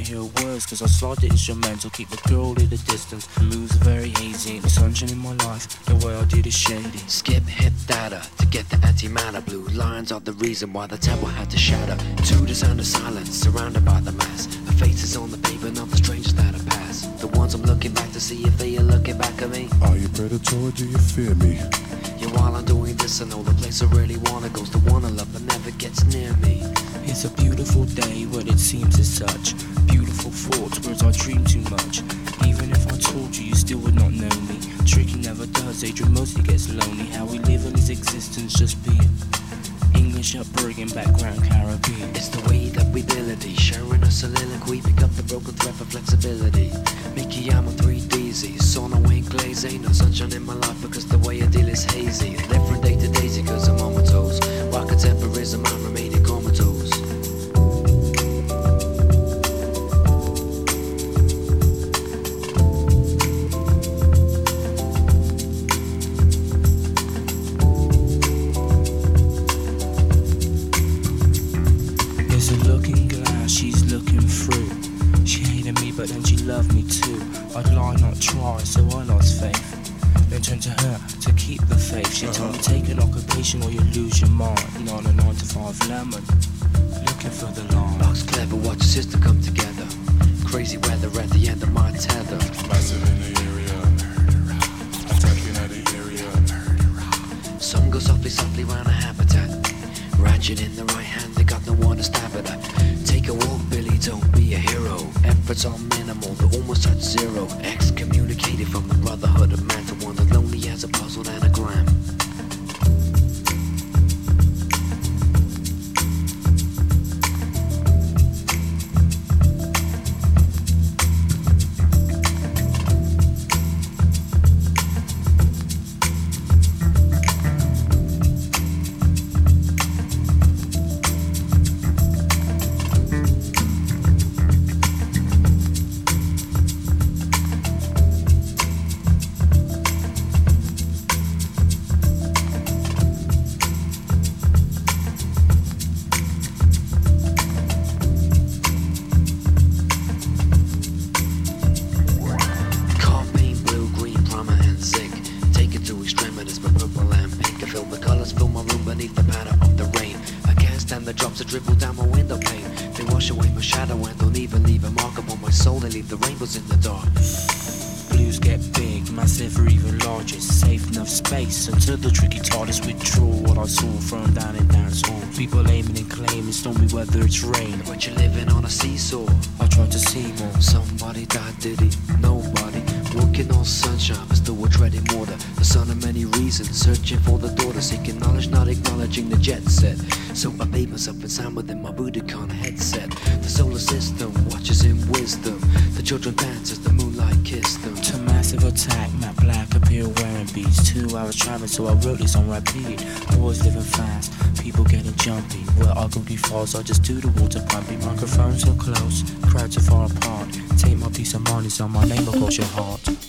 But I hear words Cause I slide the instrumental, keep the girl at a distance Moves are very hazy, the sunshine in my life The way I did is shady Skip hit data to get the antimatter. Blue lines are the reason why the temple had to shatter. To the sound of silence, surrounded by the mass. The faces on the pavement of the strangers that I pass. The ones I'm looking back to see if they are looking back at me. Are you predator or do you fear me? Yeah, while I'm doing this, I know the place I really wanna goes the one I love but never gets near me. It's a beautiful day, but it seems as such Beautiful thoughts, words I dream too much Even if I told you, you still would not know me Tricky never does, Adrian mostly gets lonely How we live in his existence, just being English upbringing, background Caribbean It's the way that we ability, sharing a soliloquy, pick up the broken thread for flexibility. Mickey, I'm a 3DZ, sauna ain't glaze, ain't no sunshine in my life because the way I deal is hazy. Live from day to daisy cause I'm on my toes. While contemporism, I'm remaining. I the drops that dribble down my window pane. They wash away my shadow and don't even leave a mark upon my soul. They leave the rainbows in the dark. Blues get big, massive or even larger. Safe enough space until the tricky TARDIS withdraw what I saw from down in dance hall. People aiming and claiming stormy weather, it's rain. But you're living on a seesaw. I tried to see more. Somebody died, did he? Nobody. Walking on sunshine, but still we're treading water. The son of many reasons, searching for the daughter, seeking knowledge, not acknowledging the jet set. So I made myself in sound within my Budokan headset. The solar system watches in wisdom. The children dance as the moonlight kissed them. To massive attack, Matt Black appear wearing beats. Two hours traveling, so I wrote this on repeat. Boys living fast, people getting jumpy. Where arguably falls, I just do the water pumping. Microphones so close, crowds are far apart. Take my piece of mind, money, so my name across your heart.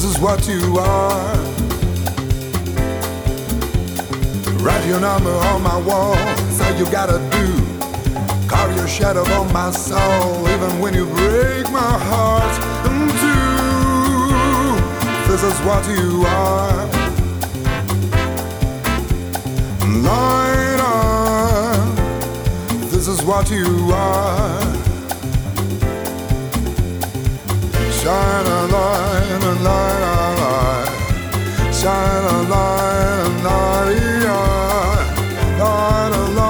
This is what you are. Write your number on my wall. All you gotta do. Carve your shadow on my soul, even when you break my heart in two. This is what you are. Light on. This is what you are. Shine a light, a light, a light. Shine a light, a. Light a light,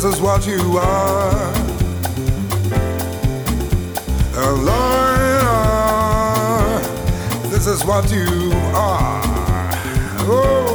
This is what you are. A liar. This is what you are. Oh,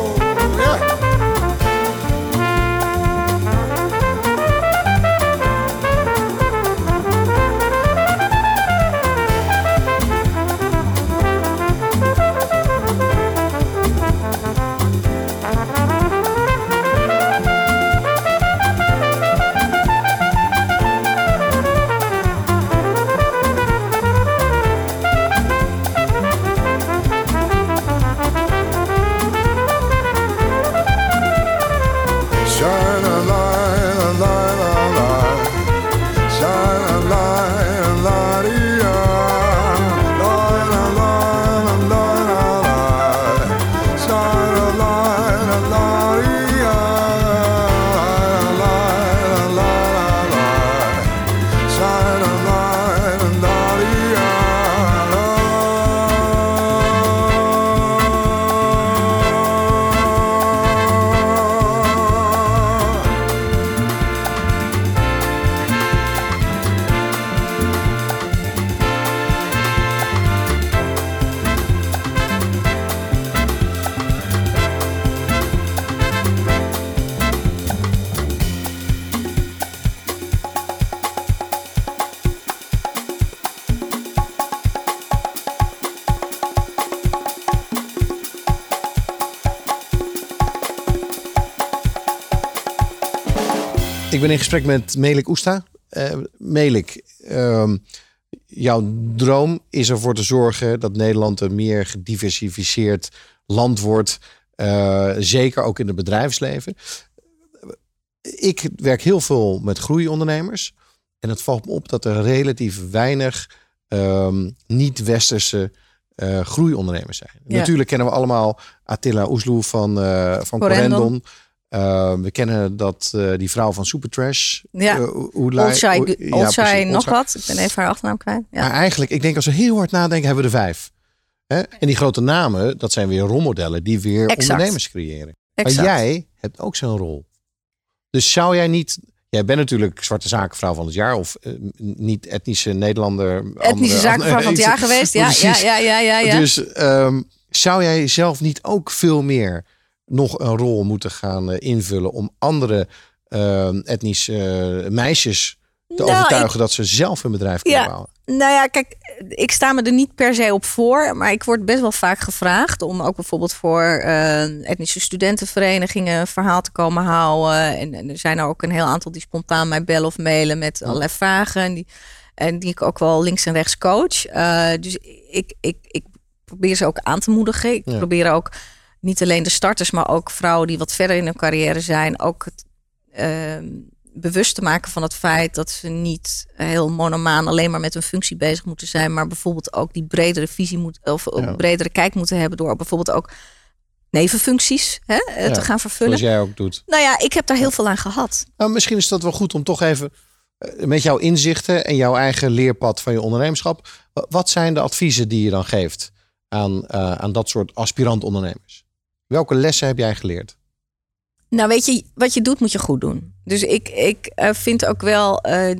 in gesprek met Melik Oesta. Eh Melik, ehm, jouw droom is ervoor te zorgen dat Nederland een meer gediversifieerd land wordt. eh, zeker ook in het bedrijfsleven. Ik werk heel veel met groeiondernemers. En het valt me op dat er relatief weinig ehm, niet-westerse eh, groeiondernemers zijn. Ja. Natuurlijk kennen we allemaal Attila Oesloe van, eh van Corendon. Corendon. Eh, we kennen dat, eh, die vrouw van Supertrash. Ja. Uh, Oelai- Olshai, Oe- ja, Olshai precies, nog Olshai. wat. Ik ben even haar achternaam kwijt. Ja. Maar eigenlijk, ik denk als we heel hard nadenken, hebben we er vijf. Hè? En die grote namen, dat zijn weer rolmodellen die weer Exact. ondernemers creëren. Exact. Maar jij hebt ook zo'n rol. Dus zou jij niet... Jij bent natuurlijk zwarte zakenvrouw van het jaar of eh, niet etnische Nederlander. Etnische zakenvrouw van het jaar geweest. Ja, ja, ja, ja. ja. Dus ehm, zou jij zelf niet ook veel meer nog een rol moeten gaan eh, invullen om andere eh, etnische eh, meisjes te Nou, overtuigen dat ze zelf hun bedrijf kunnen Ja. bouwen? Nou ja, kijk, ik sta me er niet per se op voor, maar ik word best wel vaak gevraagd om ook bijvoorbeeld voor etnische studentenverenigingen een verhaal te komen houden. En, en er zijn er ook een heel aantal die spontaan mij bellen of mailen met allerlei vragen. En die, en die ik ook wel links en rechts coach. Dus ik, ik, ik probeer ze ook aan te moedigen. Ik Ja. probeer ook niet alleen de starters, maar ook vrouwen die wat verder in hun carrière zijn, ook het, ehm, bewust te maken van het feit dat ze niet heel monomaan alleen maar met hun functie bezig moeten zijn, maar bijvoorbeeld ook die bredere visie moet of Ja. bredere kijk moeten hebben door bijvoorbeeld ook nevenfuncties hè, eh, Ja, te gaan vervullen. Zoals jij ook doet. Nou ja, ik heb daar heel veel aan gehad. Nou, misschien is dat wel goed om toch even eh, met jouw inzichten en jouw eigen leerpad van je ondernemerschap. wa- Wat zijn de adviezen die je dan geeft aan, eh, aan dat soort aspirant ondernemers? Welke lessen heb jij geleerd? Nou, weet je, wat je doet, moet je goed doen. Dus ik, ik eh, vind ook wel eh,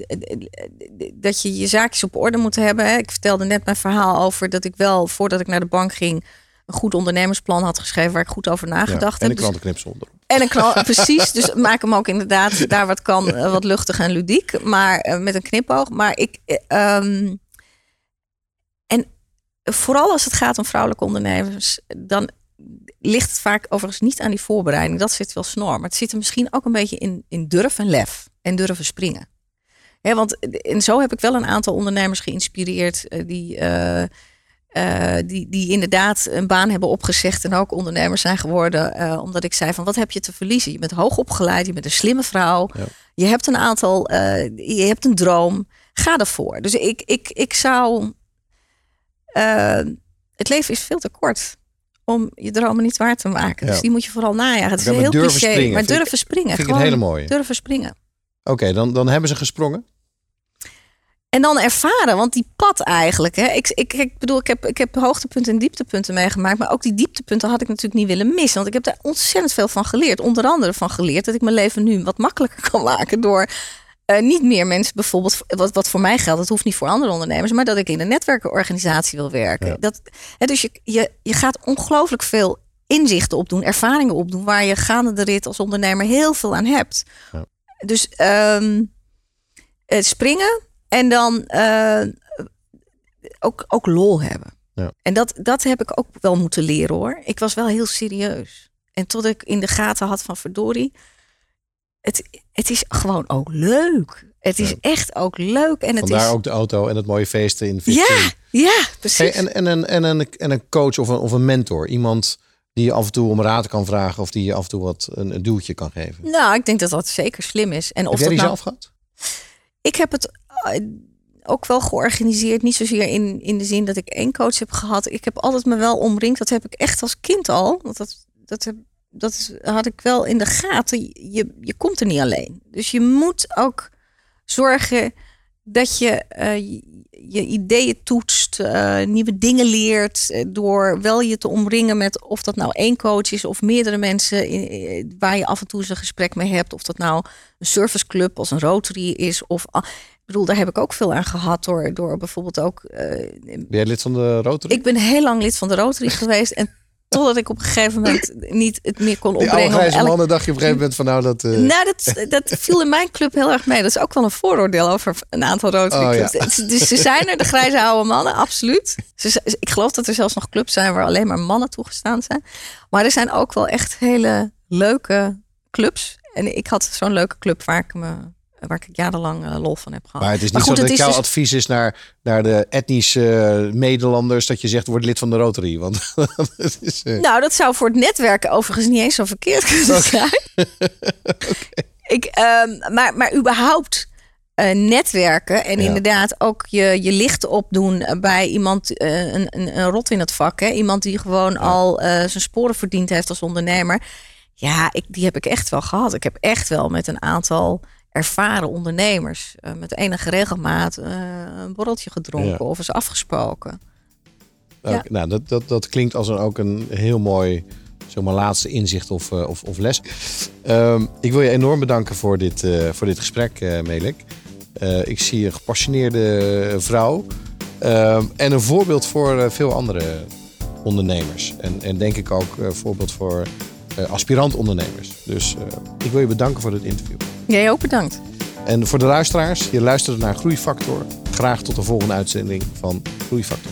dat je je zaakjes op orde moet hebben. hè. Ik vertelde net mijn verhaal over dat ik wel, voordat ik naar de bank ging, een goed ondernemersplan had geschreven waar ik goed over nagedacht en heb. een Dus- klantenknipsel onder. en een knal, precies. Dus maak hem ook inderdaad daar wat kan, eh, wat luchtig en ludiek, maar met een knipoog. Maar ik, eh, ehm, en vooral als het gaat om vrouwelijke ondernemers, dan ligt het vaak overigens niet aan die voorbereiding. Dat zit wel snor, maar het zit er misschien ook een beetje in, in durf en lef en durven springen. Want en zo heb ik wel een aantal ondernemers geïnspireerd eh, die. eh, eh, die, die inderdaad een baan hebben opgezegd en ook ondernemers zijn geworden. omdat ik zei van wat heb je te verliezen? Je bent hoog opgeleid, je bent een slimme vrouw. Ja. Je hebt een aantal, je hebt een droom. Ga ervoor. Dus ik, ik, ik zou. het leven is veel te kort om je dromen niet waar te maken. Dus die moet je vooral najagen. Het is heel cliché, springen maar durven springen. vind ik een hele mooie. Durven springen. Oké, dan, dan hebben ze gesprongen. En dan ervaren, want die pad eigenlijk. Hè, ik, ik, ik bedoel, ik heb, ik heb hoogtepunten en dieptepunten meegemaakt. Maar ook die dieptepunten had ik natuurlijk niet willen missen. Want ik heb daar ontzettend veel van geleerd. Onder andere van geleerd dat ik mijn leven nu wat makkelijker kan maken. Door eh, niet meer mensen bijvoorbeeld, wat, wat voor mij geldt, dat hoeft niet voor andere ondernemers. Maar dat ik in een netwerkenorganisatie wil werken. Ja. Dat, hè, dus je, je, je gaat ongelooflijk veel inzichten opdoen, ervaringen opdoen. Waar je gaande de rit als ondernemer heel veel aan hebt. Ja. Dus ehm, eh, springen en dan eh, ook, ook lol hebben. Ja. En dat, dat heb ik ook wel moeten leren hoor. Ik was wel heel serieus. En tot ik in de gaten had van verdorie. Het, het is gewoon ook leuk. Het is Ja. echt ook leuk. En het Vandaar is. ook de auto en het mooie feesten in Ja, 15. ja, precies. Hey, en, en, een, en, een, en een coach of een, of een mentor. Iemand die je af en toe om raad kan vragen. Of die je af en toe wat een, een duwtje kan geven. Nou, ik denk dat dat zeker slim is. En of heb jij die nou, zelf gehad? Ik heb het eh, ook wel georganiseerd. Niet zozeer in, in de zin dat ik één coach heb gehad. Ik heb altijd me wel omringd. Dat heb ik echt als kind al. Want dat, dat, heb, dat is- had ik wel in de gaten. Je, je komt er niet alleen. Dus je moet ook zorgen dat je eh, je- ideeën toetst, eh, nieuwe dingen leert, eh, door wel je te omringen met of dat nou één coach is of meerdere mensen in- waar je af en toe eens een gesprek mee hebt, of dat nou een serviceclub als een Rotary is of ik bedoel, daar heb ik ook veel aan gehad door, door bijvoorbeeld ook. Ben jij lid van de Rotary? ik ben heel lang lid van de Rotary geweest en totdat ik op een gegeven moment niet het meer kon die oude opbrengen. grijze elk- mannen dacht je op een gegeven moment van nou dat... eh, nou, dat, dat viel in mijn club heel erg mee. Dat is ook wel een vooroordeel over een aantal Rotary Oh, ja. Dus ze zijn er, de grijze oude mannen, absoluut. Ze, ik geloof dat er zelfs nog clubs zijn waar alleen maar mannen toegestaan zijn. Maar er zijn ook wel echt hele leuke clubs. En ik had zo'n leuke club waar ik, me, waar ik jarenlang eh, lol van heb gehad. Maar het is niet goed, zo dat het jouw dus- advies is naar, naar de etnische uh, Nederlanders dat je zegt word lid van de Rotary. Want is, eh, Nou, dat zou voor het netwerken overigens niet eens zo verkeerd kunnen zijn. Ik, ehm, maar, maar überhaupt eh, netwerken en Ja. inderdaad ook je, je licht opdoen bij iemand, eh, een, een, een rot in het vak. Hè? Iemand die gewoon al eh, zijn sporen verdiend heeft als ondernemer. Ja, ik, die heb ik echt wel gehad. Ik heb echt wel met een aantal ervaren ondernemers eh, met enige regelmaat eh, een borreltje gedronken Ja. of eens afgesproken. Oké, Ja. Nou, dat, dat, dat klinkt als een, ook een heel mooi zeg maar, laatste inzicht of, eh, of, of les. Ehm, ik wil je enorm bedanken voor dit, voor dit gesprek, Melik. Ik zie een gepassioneerde vrouw ehm, en een voorbeeld voor veel andere ondernemers. En, en denk ik ook een voorbeeld voor eh, aspirant ondernemers. Dus eh, ik wil je bedanken voor dit interview. Jij ook bedankt. En voor de luisteraars, je luistert naar Groeifactor. Graag tot de volgende uitzending van Groeifactor.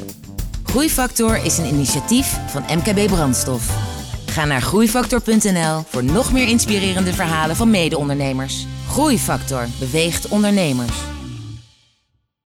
Groeifactor is een initiatief van MKB Brandstof. Ga naar groeifactor.nl voor nog meer inspirerende verhalen van mede-ondernemers. Groeifactor beweegt ondernemers.